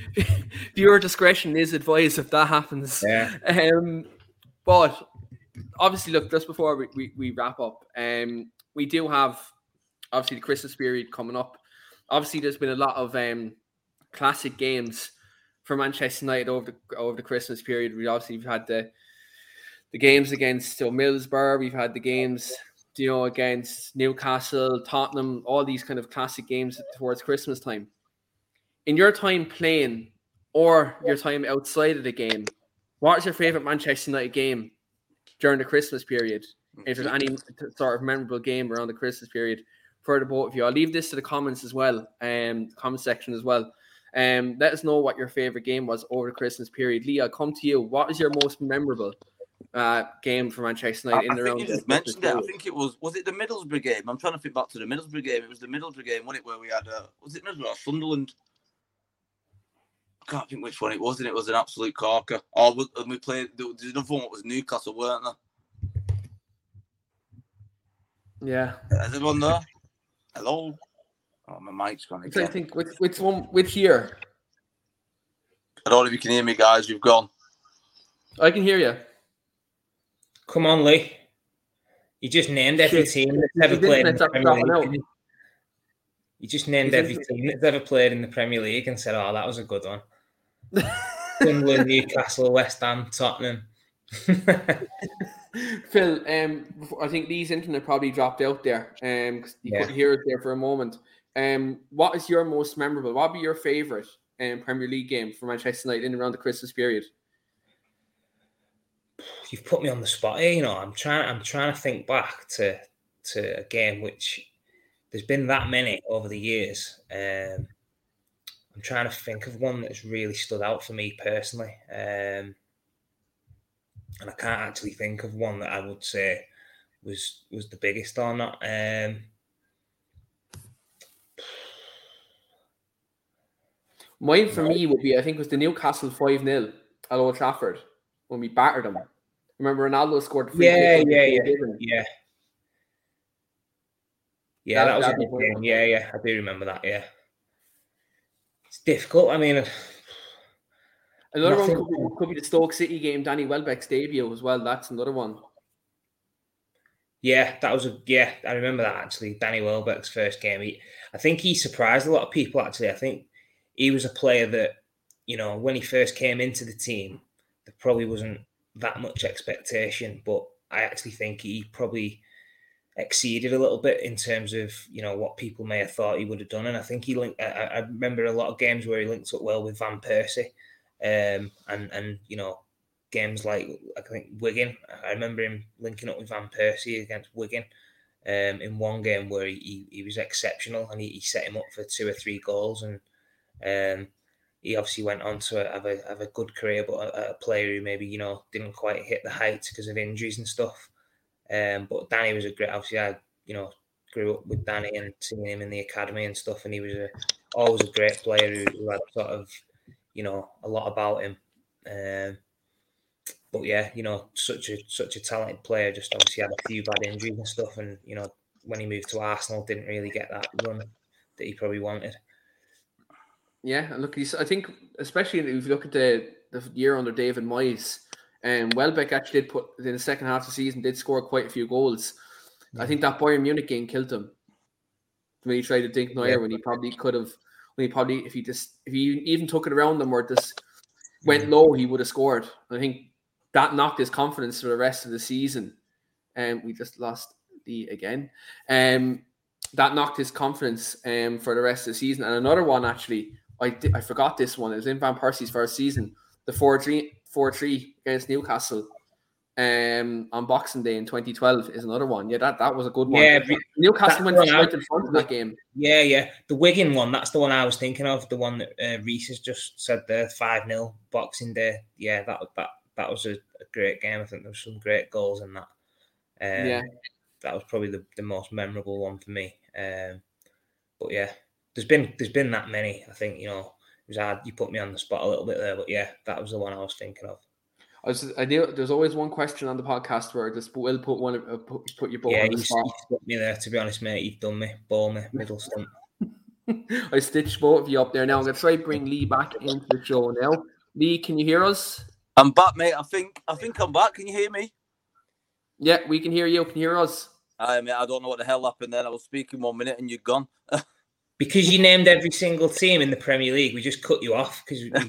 viewer discretion is advised if that happens. yeah. Um, but obviously, look, just before we, we, we wrap up, um, we do have obviously the Christmas period coming up. Obviously, there's been a lot of um, classic games for Manchester United over the over the Christmas period. We obviously have had the the games against you Middlesbrough. We've had the games you know against Newcastle, Tottenham, all these kind of classic games towards Christmas time. In your time playing or your time outside of the game, what is your favorite Manchester United game during the Christmas period? If there's any sort of memorable game around the Christmas period for the both of you, I'll leave this to the comments as well, um, comment section as well. Um, let us know what your favorite game was over the Christmas period. Lee, I'll come to you. What is your most memorable uh, game for Manchester United in I and think around you the just mentioned it. I think it was was it the Middlesbrough game? I'm trying to think back to the Middlesbrough game. It was the Middlesbrough game, wasn't it, where we had uh, was it Middlesbrough or Sunderland? I can't think which one it was, and it was an absolute corker. Or was, and we played. There was another one that was Newcastle, weren't there? Yeah, Is anyone there? Hello. Oh, my mic's gone I'm again. to think which, which one with here. I don't know if you can hear me, guys. You've gone. I can hear you. Come on, Lee. You just named every Shit. team that's ever His played in internet's the up- Premier dropping League. out. didn't you? Just named every team that's ever played in the Premier League and said, "Oh, that was a good one." Sunderland, Newcastle, West Ham, Tottenham. Phil, um, I think these internet probably dropped out there. Um, 'cause you Yeah. couldn't hear it there for a moment. Um, what is your most memorable? What would be your favorite um, Premier League game for Manchester United in around the Christmas period? You've put me on the spot here. You know, I'm trying. I'm trying to think back to to a game which there's been that many over the years. Um, I'm trying to think of one that's really stood out for me personally, um, and I can't actually think of one that I would say was was the biggest or not. Um, Mine for me would be, I think, it was the Newcastle 5 0 at Old Trafford when we battered them. Remember, Ronaldo scored yeah, yeah, yeah, yeah, yeah. That- That, was a good game. one. Yeah, yeah, I do remember that. Yeah, it's difficult. I mean, Another one could be, could be the Stoke City game, Danny Welbeck's debut as well. That's another one. Yeah, that was a yeah. I remember that actually. Danny Welbeck's first game. He, I think he surprised a lot of people. Actually, I think he was a player that you know, when he first came into the team, there probably wasn't that much expectation, but I actually think he probably exceeded a little bit in terms of you know what people may have thought he would have done. And I think he linked. I, I remember a lot of games where he linked up well with Van Persie, um, and and you know games like I think Wigan. I remember him linking up with Van Persie against Wigan. Um, in one game where he, he, he was exceptional and he, he, set him up for two or three goals and um, he obviously went on to have a have a good career, but a, a player who maybe you know didn't quite hit the heights because of injuries and stuff. Um, but Danny was a great. Obviously, I you know grew up with Danny and seeing him in the academy and stuff, and he was a, always a great player who, who had sort of you know a lot about him. Um, but yeah, you know, such a such a talented player. Just obviously had a few bad injuries and stuff, and you know, when he moved to Arsenal, didn't really get that run that he probably wanted. Yeah, look. I think, especially if you look at the the year under David Moyes, and um, Welbeck actually did put in the second half of the season did score quite a few goals. I think that Bayern Munich game killed him when he tried to dink Neuer yeah. when he probably could have. When he probably, if he just, if he even took it around them or just went low, he would have scored. I think that knocked his confidence for the rest of the season. And um, we just lost the again. Um, that knocked his confidence um, for the rest of the season. And another one actually I, I forgot this one. It was in Van Persie's first season, the 4 3, 4 3 against Newcastle um, on Boxing Day in 2012 is another one. Yeah, that, that was a good one. Yeah, Newcastle went right in front of that game. Yeah, yeah. The Wigan one, that's the one I was thinking of. The one that uh, Reese has just said there, 5 0 Boxing Day. Yeah, that that that was a, a, great game. I think there was some great goals in that. Um, yeah. That was probably the, the most memorable one for me. Um, but yeah, there's been there's been that many. I think you know was hard. You put me on the spot a little bit there, but yeah, that was the one I was thinking of. I was I knew there's always one question on the podcast where I just will put one uh, put, put your ball yeah, on the spot. Yeah, me there. To be honest, mate, you've done me. Ball me, middle stump. I stitched both of you up there. Now I'm gonna try to bring Lee back into the show now. Lee, can you hear us? I'm back, mate. I think I think I'm back. Can you hear me? Yeah, we can hear you. Can you hear us? I mean, I don't know what the hell happened then. I was speaking one minute and you're gone. because you named every single team in the Premier League, we just cut you off because. We... you,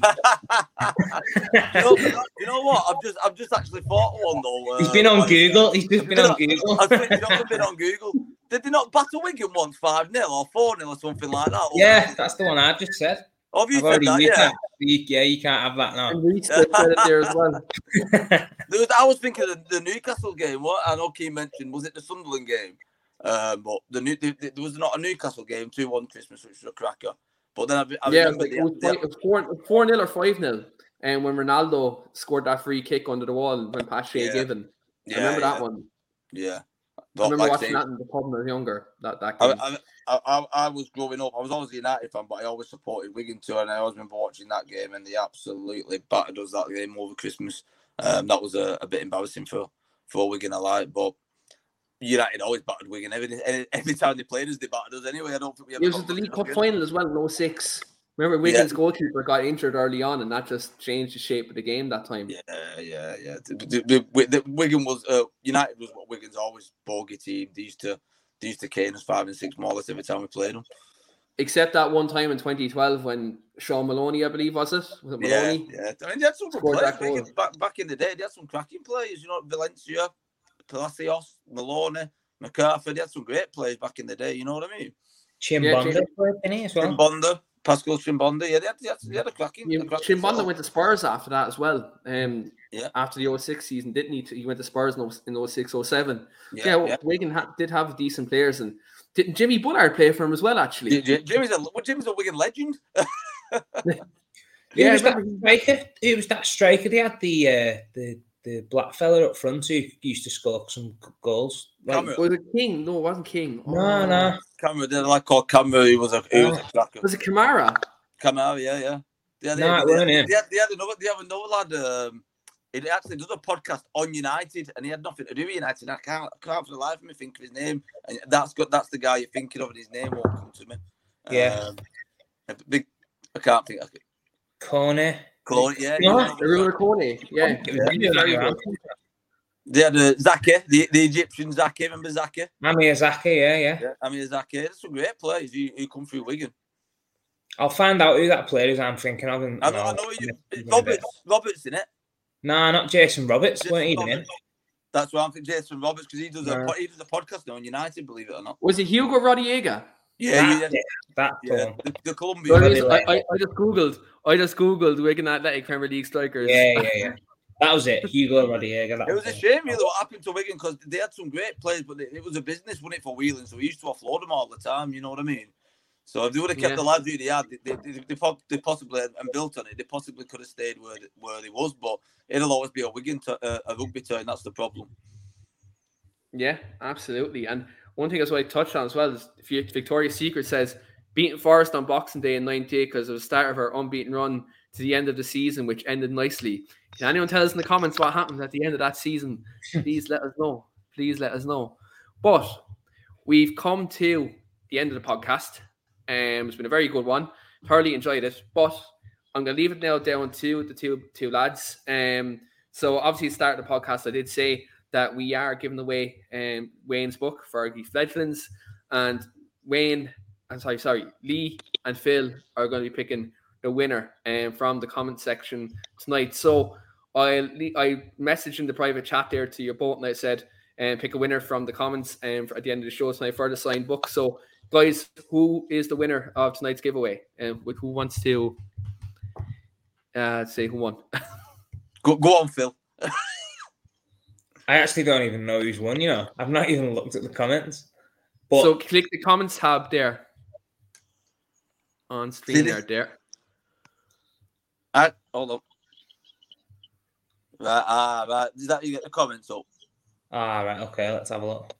know, you, know, what? I've just I've just actually thought one though. Uh, He's been on Google. He's just been on Google. I've been on Google. Did they not battle Wigan once five 0 or four 0 or something like that? Yeah, that's the one I just said. Have you said that? Yeah. yeah, you can't have that now. And said it there as well. was, I was thinking of the Newcastle game. What I know Keane mentioned was it the Sunderland game? Um, but the new the, the, there was not a Newcastle game, two one Christmas, which was a cracker. But then I, I yeah, it was, the, it was four four nil or five nil, and when Ronaldo scored that free kick under the wall when Pache yeah. given, yeah, I remember yeah. that one. Yeah, but I remember like watching saying, that in the pub when I was younger. That that game. I, I, I, I, was growing up. I was always a United fan, but I always supported Wigan too, and I always remember watching that game, and they absolutely battered us that game over Christmas. Um, that was a, a bit embarrassing for for Wigan alike, but United always battered Wigan. Every, every time they played us, they battered us anyway. I don't think we ever. It was the League Cup final as well in 06. Remember, Wigan's yeah. goalkeeper got injured early on, and that just changed the shape of the game that time. Yeah, yeah, yeah. The, the, the, Wigan was uh, United was what Wigan's always bogey team. They used to they used to cane us five and six more or less every time we played them. Except that one time in 2012 when Shaun Maloney, I believe, was it? Was it Maloney? Yeah, yeah. I mean, they had some good players back, back in the day. They had some cracking players. You know, Valencia, Palacios, Maloney, McCarthy. They had some great players back in the day. You know what I mean? Chimbonda yeah, as well. Chimbonda, Pascal Chimbonda. Yeah, they had, they had, they had a cracking. Yeah, cracking Chimbonda went to Spurs after that as well. Um, yeah. After the 06 season, didn't he? He went to Spurs in 06 07. Yeah, yeah, yeah. Wigan ha- did have decent players. And didn't Jimmy Bullard play for him as well, actually? Jimmy's a, well, Jimmy's a Wigan legend. yeah, was that striker? It was that striker. They had the uh, the the black fella up front who used to score some goals. Like, was it King? No, it wasn't King. Oh. No, no. Cameron, they like called Cameron. He was a, he was a cracker. Was it Camara? Camara, yeah, yeah. Yeah, they, no, they, they, they, had, they, had another, they have another lad. Um, he actually does a podcast on United, and he had nothing to do with United. I can't, I can't for the life of me think of his name. And that's good. That's the guy you're thinking of, and his name won't come to me. Yeah. Um, big. I can't think. of it. Corner. Corner, yeah. No, Arouna Koné, yeah. yeah. They had uh, Zaki, the, the Egyptian Zaki. Remember Zaki? Amir Zaki, yeah, yeah. yeah Amir Zaki. That's some great players who, who come through Wigan. I'll find out who that player is I'm thinking of. And, I know, I know you. Roberts, Roberts in it. Nah, not Jason Roberts. Jason weren't even Roberts. in. That's why I'm thinking Jason Roberts because he does no. a he does a podcast now on United. Believe it or not. Was it Hugo Rodallega? Yeah, that, yeah, that yeah. The, the Colombian. I, I, I, just googled. I just googled Wigan Athletic Premier League strikers. Yeah, yeah, yeah. That was it. Hugo Rodallega. It was a shame, really, what happened to Wigan because they had some great players, but it was a business, wasn't it, for Whelan? So we used to offload them all the time. You know what I mean? So if they would have kept yeah. the lads who they had, they, they, they, they, possibly and built on it. They possibly could have stayed where they, where they was, but it'll always be a Wigan to, uh, a rugby turn. That's the problem. Yeah, absolutely. And one thing as well I touched on as well is Victoria's Secret says beating Forest on Boxing Day in '98 because it was the start of her unbeaten run to the end of the season, which ended nicely. Can anyone tell us in the comments what happened at the end of that season? Please let us know. Please let us know. But we've come to the end of the podcast. Um, it's been a very good one. Thoroughly enjoyed it. But I'm going to leave it now down to the two two lads. Um, so obviously, start the podcast, I did say that we are giving away um, Wayne's book for the fledglings, and Wayne, I'm sorry, sorry, Lee and Phil are going to be picking the winner um, from the comment section tonight. So I I messaged in the private chat there to your boat, and I said, um, pick a winner from the comments um, at the end of the show tonight for the signed book. So guys, who is the winner of tonight's giveaway? And um, who wants to uh, say who won? go go on, Phil. I actually don't even know who's won. You know, I've not even looked at the comments. But so click the comments tab there on screen there. There. Uh, hold on. Right, ah, right. Is that you get the comments up? Ah, right. Okay, let's have a look.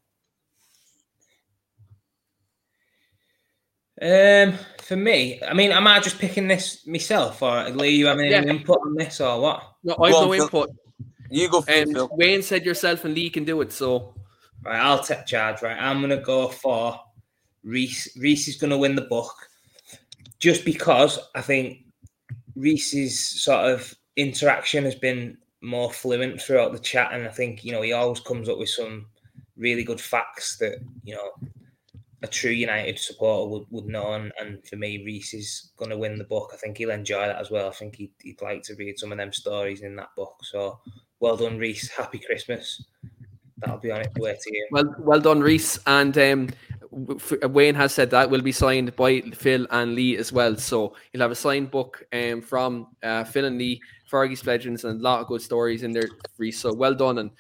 Um, for me, I mean, am I just picking this myself, or Lee, you having any input on this, or what? No, I have no input. You go and um, Wayne said yourself and Lee can do it. So, right, I'll take charge. Right, I'm gonna go for Reese. Reese is gonna win the book, just because I think Reese's sort of interaction has been more fluent throughout the chat, and I think you know he always comes up with some really good facts that you know a true United supporter would, would know. And, and for me, Reese is going to win the book. I think he'll enjoy that as well. I think he'd, he'd like to read some of them stories in that book. So well done, Reese. Happy Christmas. That'll be on its way to you. Well, well done, Reese. And um, Wayne has said that will be signed by Phil and Lee as well. So you'll have a signed book um, from uh, Phil and Lee, Fergie's Legends, and a lot of good stories in there, Reese. So well done. And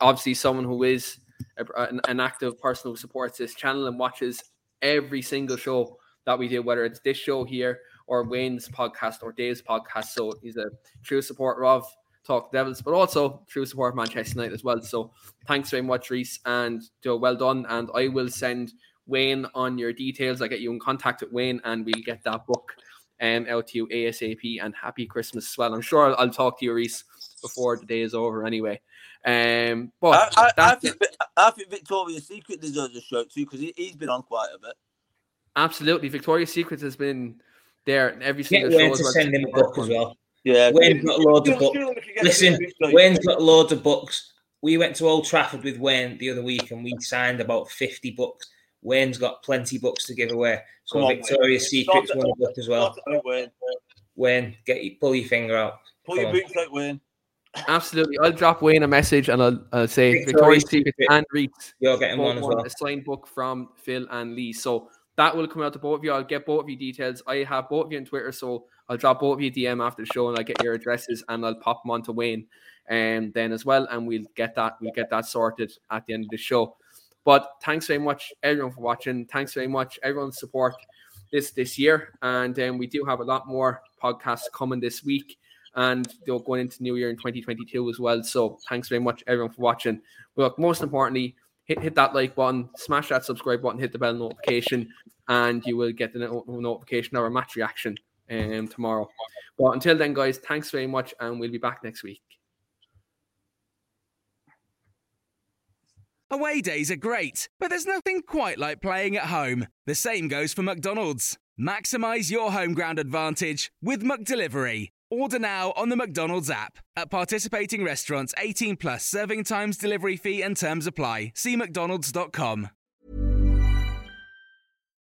obviously, someone who is a, an active person who supports this channel and watches every single show that we do, whether it's this show here or Wayne's podcast or Dave's podcast. So he's a true supporter of talk Devils, but also true support of Manchester United as well. So thanks very much, Reese, and do well done. And I will send Wayne on your details. I get you in contact with Wayne, and we'll get that book um, out to you ASAP. And happy Christmas as well. I'm sure I'll, I'll talk to you, Reese, before the day is over anyway. Um, but I, I, I, think, I think Victoria's Secret deserves a shout too because he, has been on quite a bit. Absolutely, Victoria's Secret has been there every single Get show. to send him a book as well. Yeah, Wayne's got loads of books. Listen, Wayne's got loads of books. We went to Old Trafford with Wayne the other week and we signed about 50 books. Wayne's got plenty books to give away. So on, Victoria's Wayne. Secret's one book as well. Wayne. Wayne, get your, pull your finger out. Pull your boots out, Wayne. Absolutely. I'll drop Wayne a message and I'll, I'll say Victoria's, Victoria's Secret and Reese. You're getting one as well. A signed book from Phil and Lee. So that will come out to both of you. I'll get both of you details. I have both of you on Twitter, so I'll drop both of you DM after the show and I'll get your addresses and I'll pop them onto Wayne and um, then as well, and we'll get that we'll get that sorted at the end of the show. But thanks very much everyone for watching. Thanks very much everyone's support this this year, and um, we do have a lot more podcasts coming this week, and they're going into New Year in 2022 as well. So thanks very much everyone for watching. Well, most importantly, hit hit that like button, smash that subscribe button, hit the bell notification, and you will get the notification of our match reaction um, tomorrow. But until then, guys, thanks very much, and we'll be back next week. Away days are great, but there's nothing quite like playing at home. The same goes for McDonald's. Maximize your home ground advantage with McDelivery. Order now on the McDonald's app. At participating restaurants, 18 plus serving times, delivery fee, and terms apply. See McDonald's.com.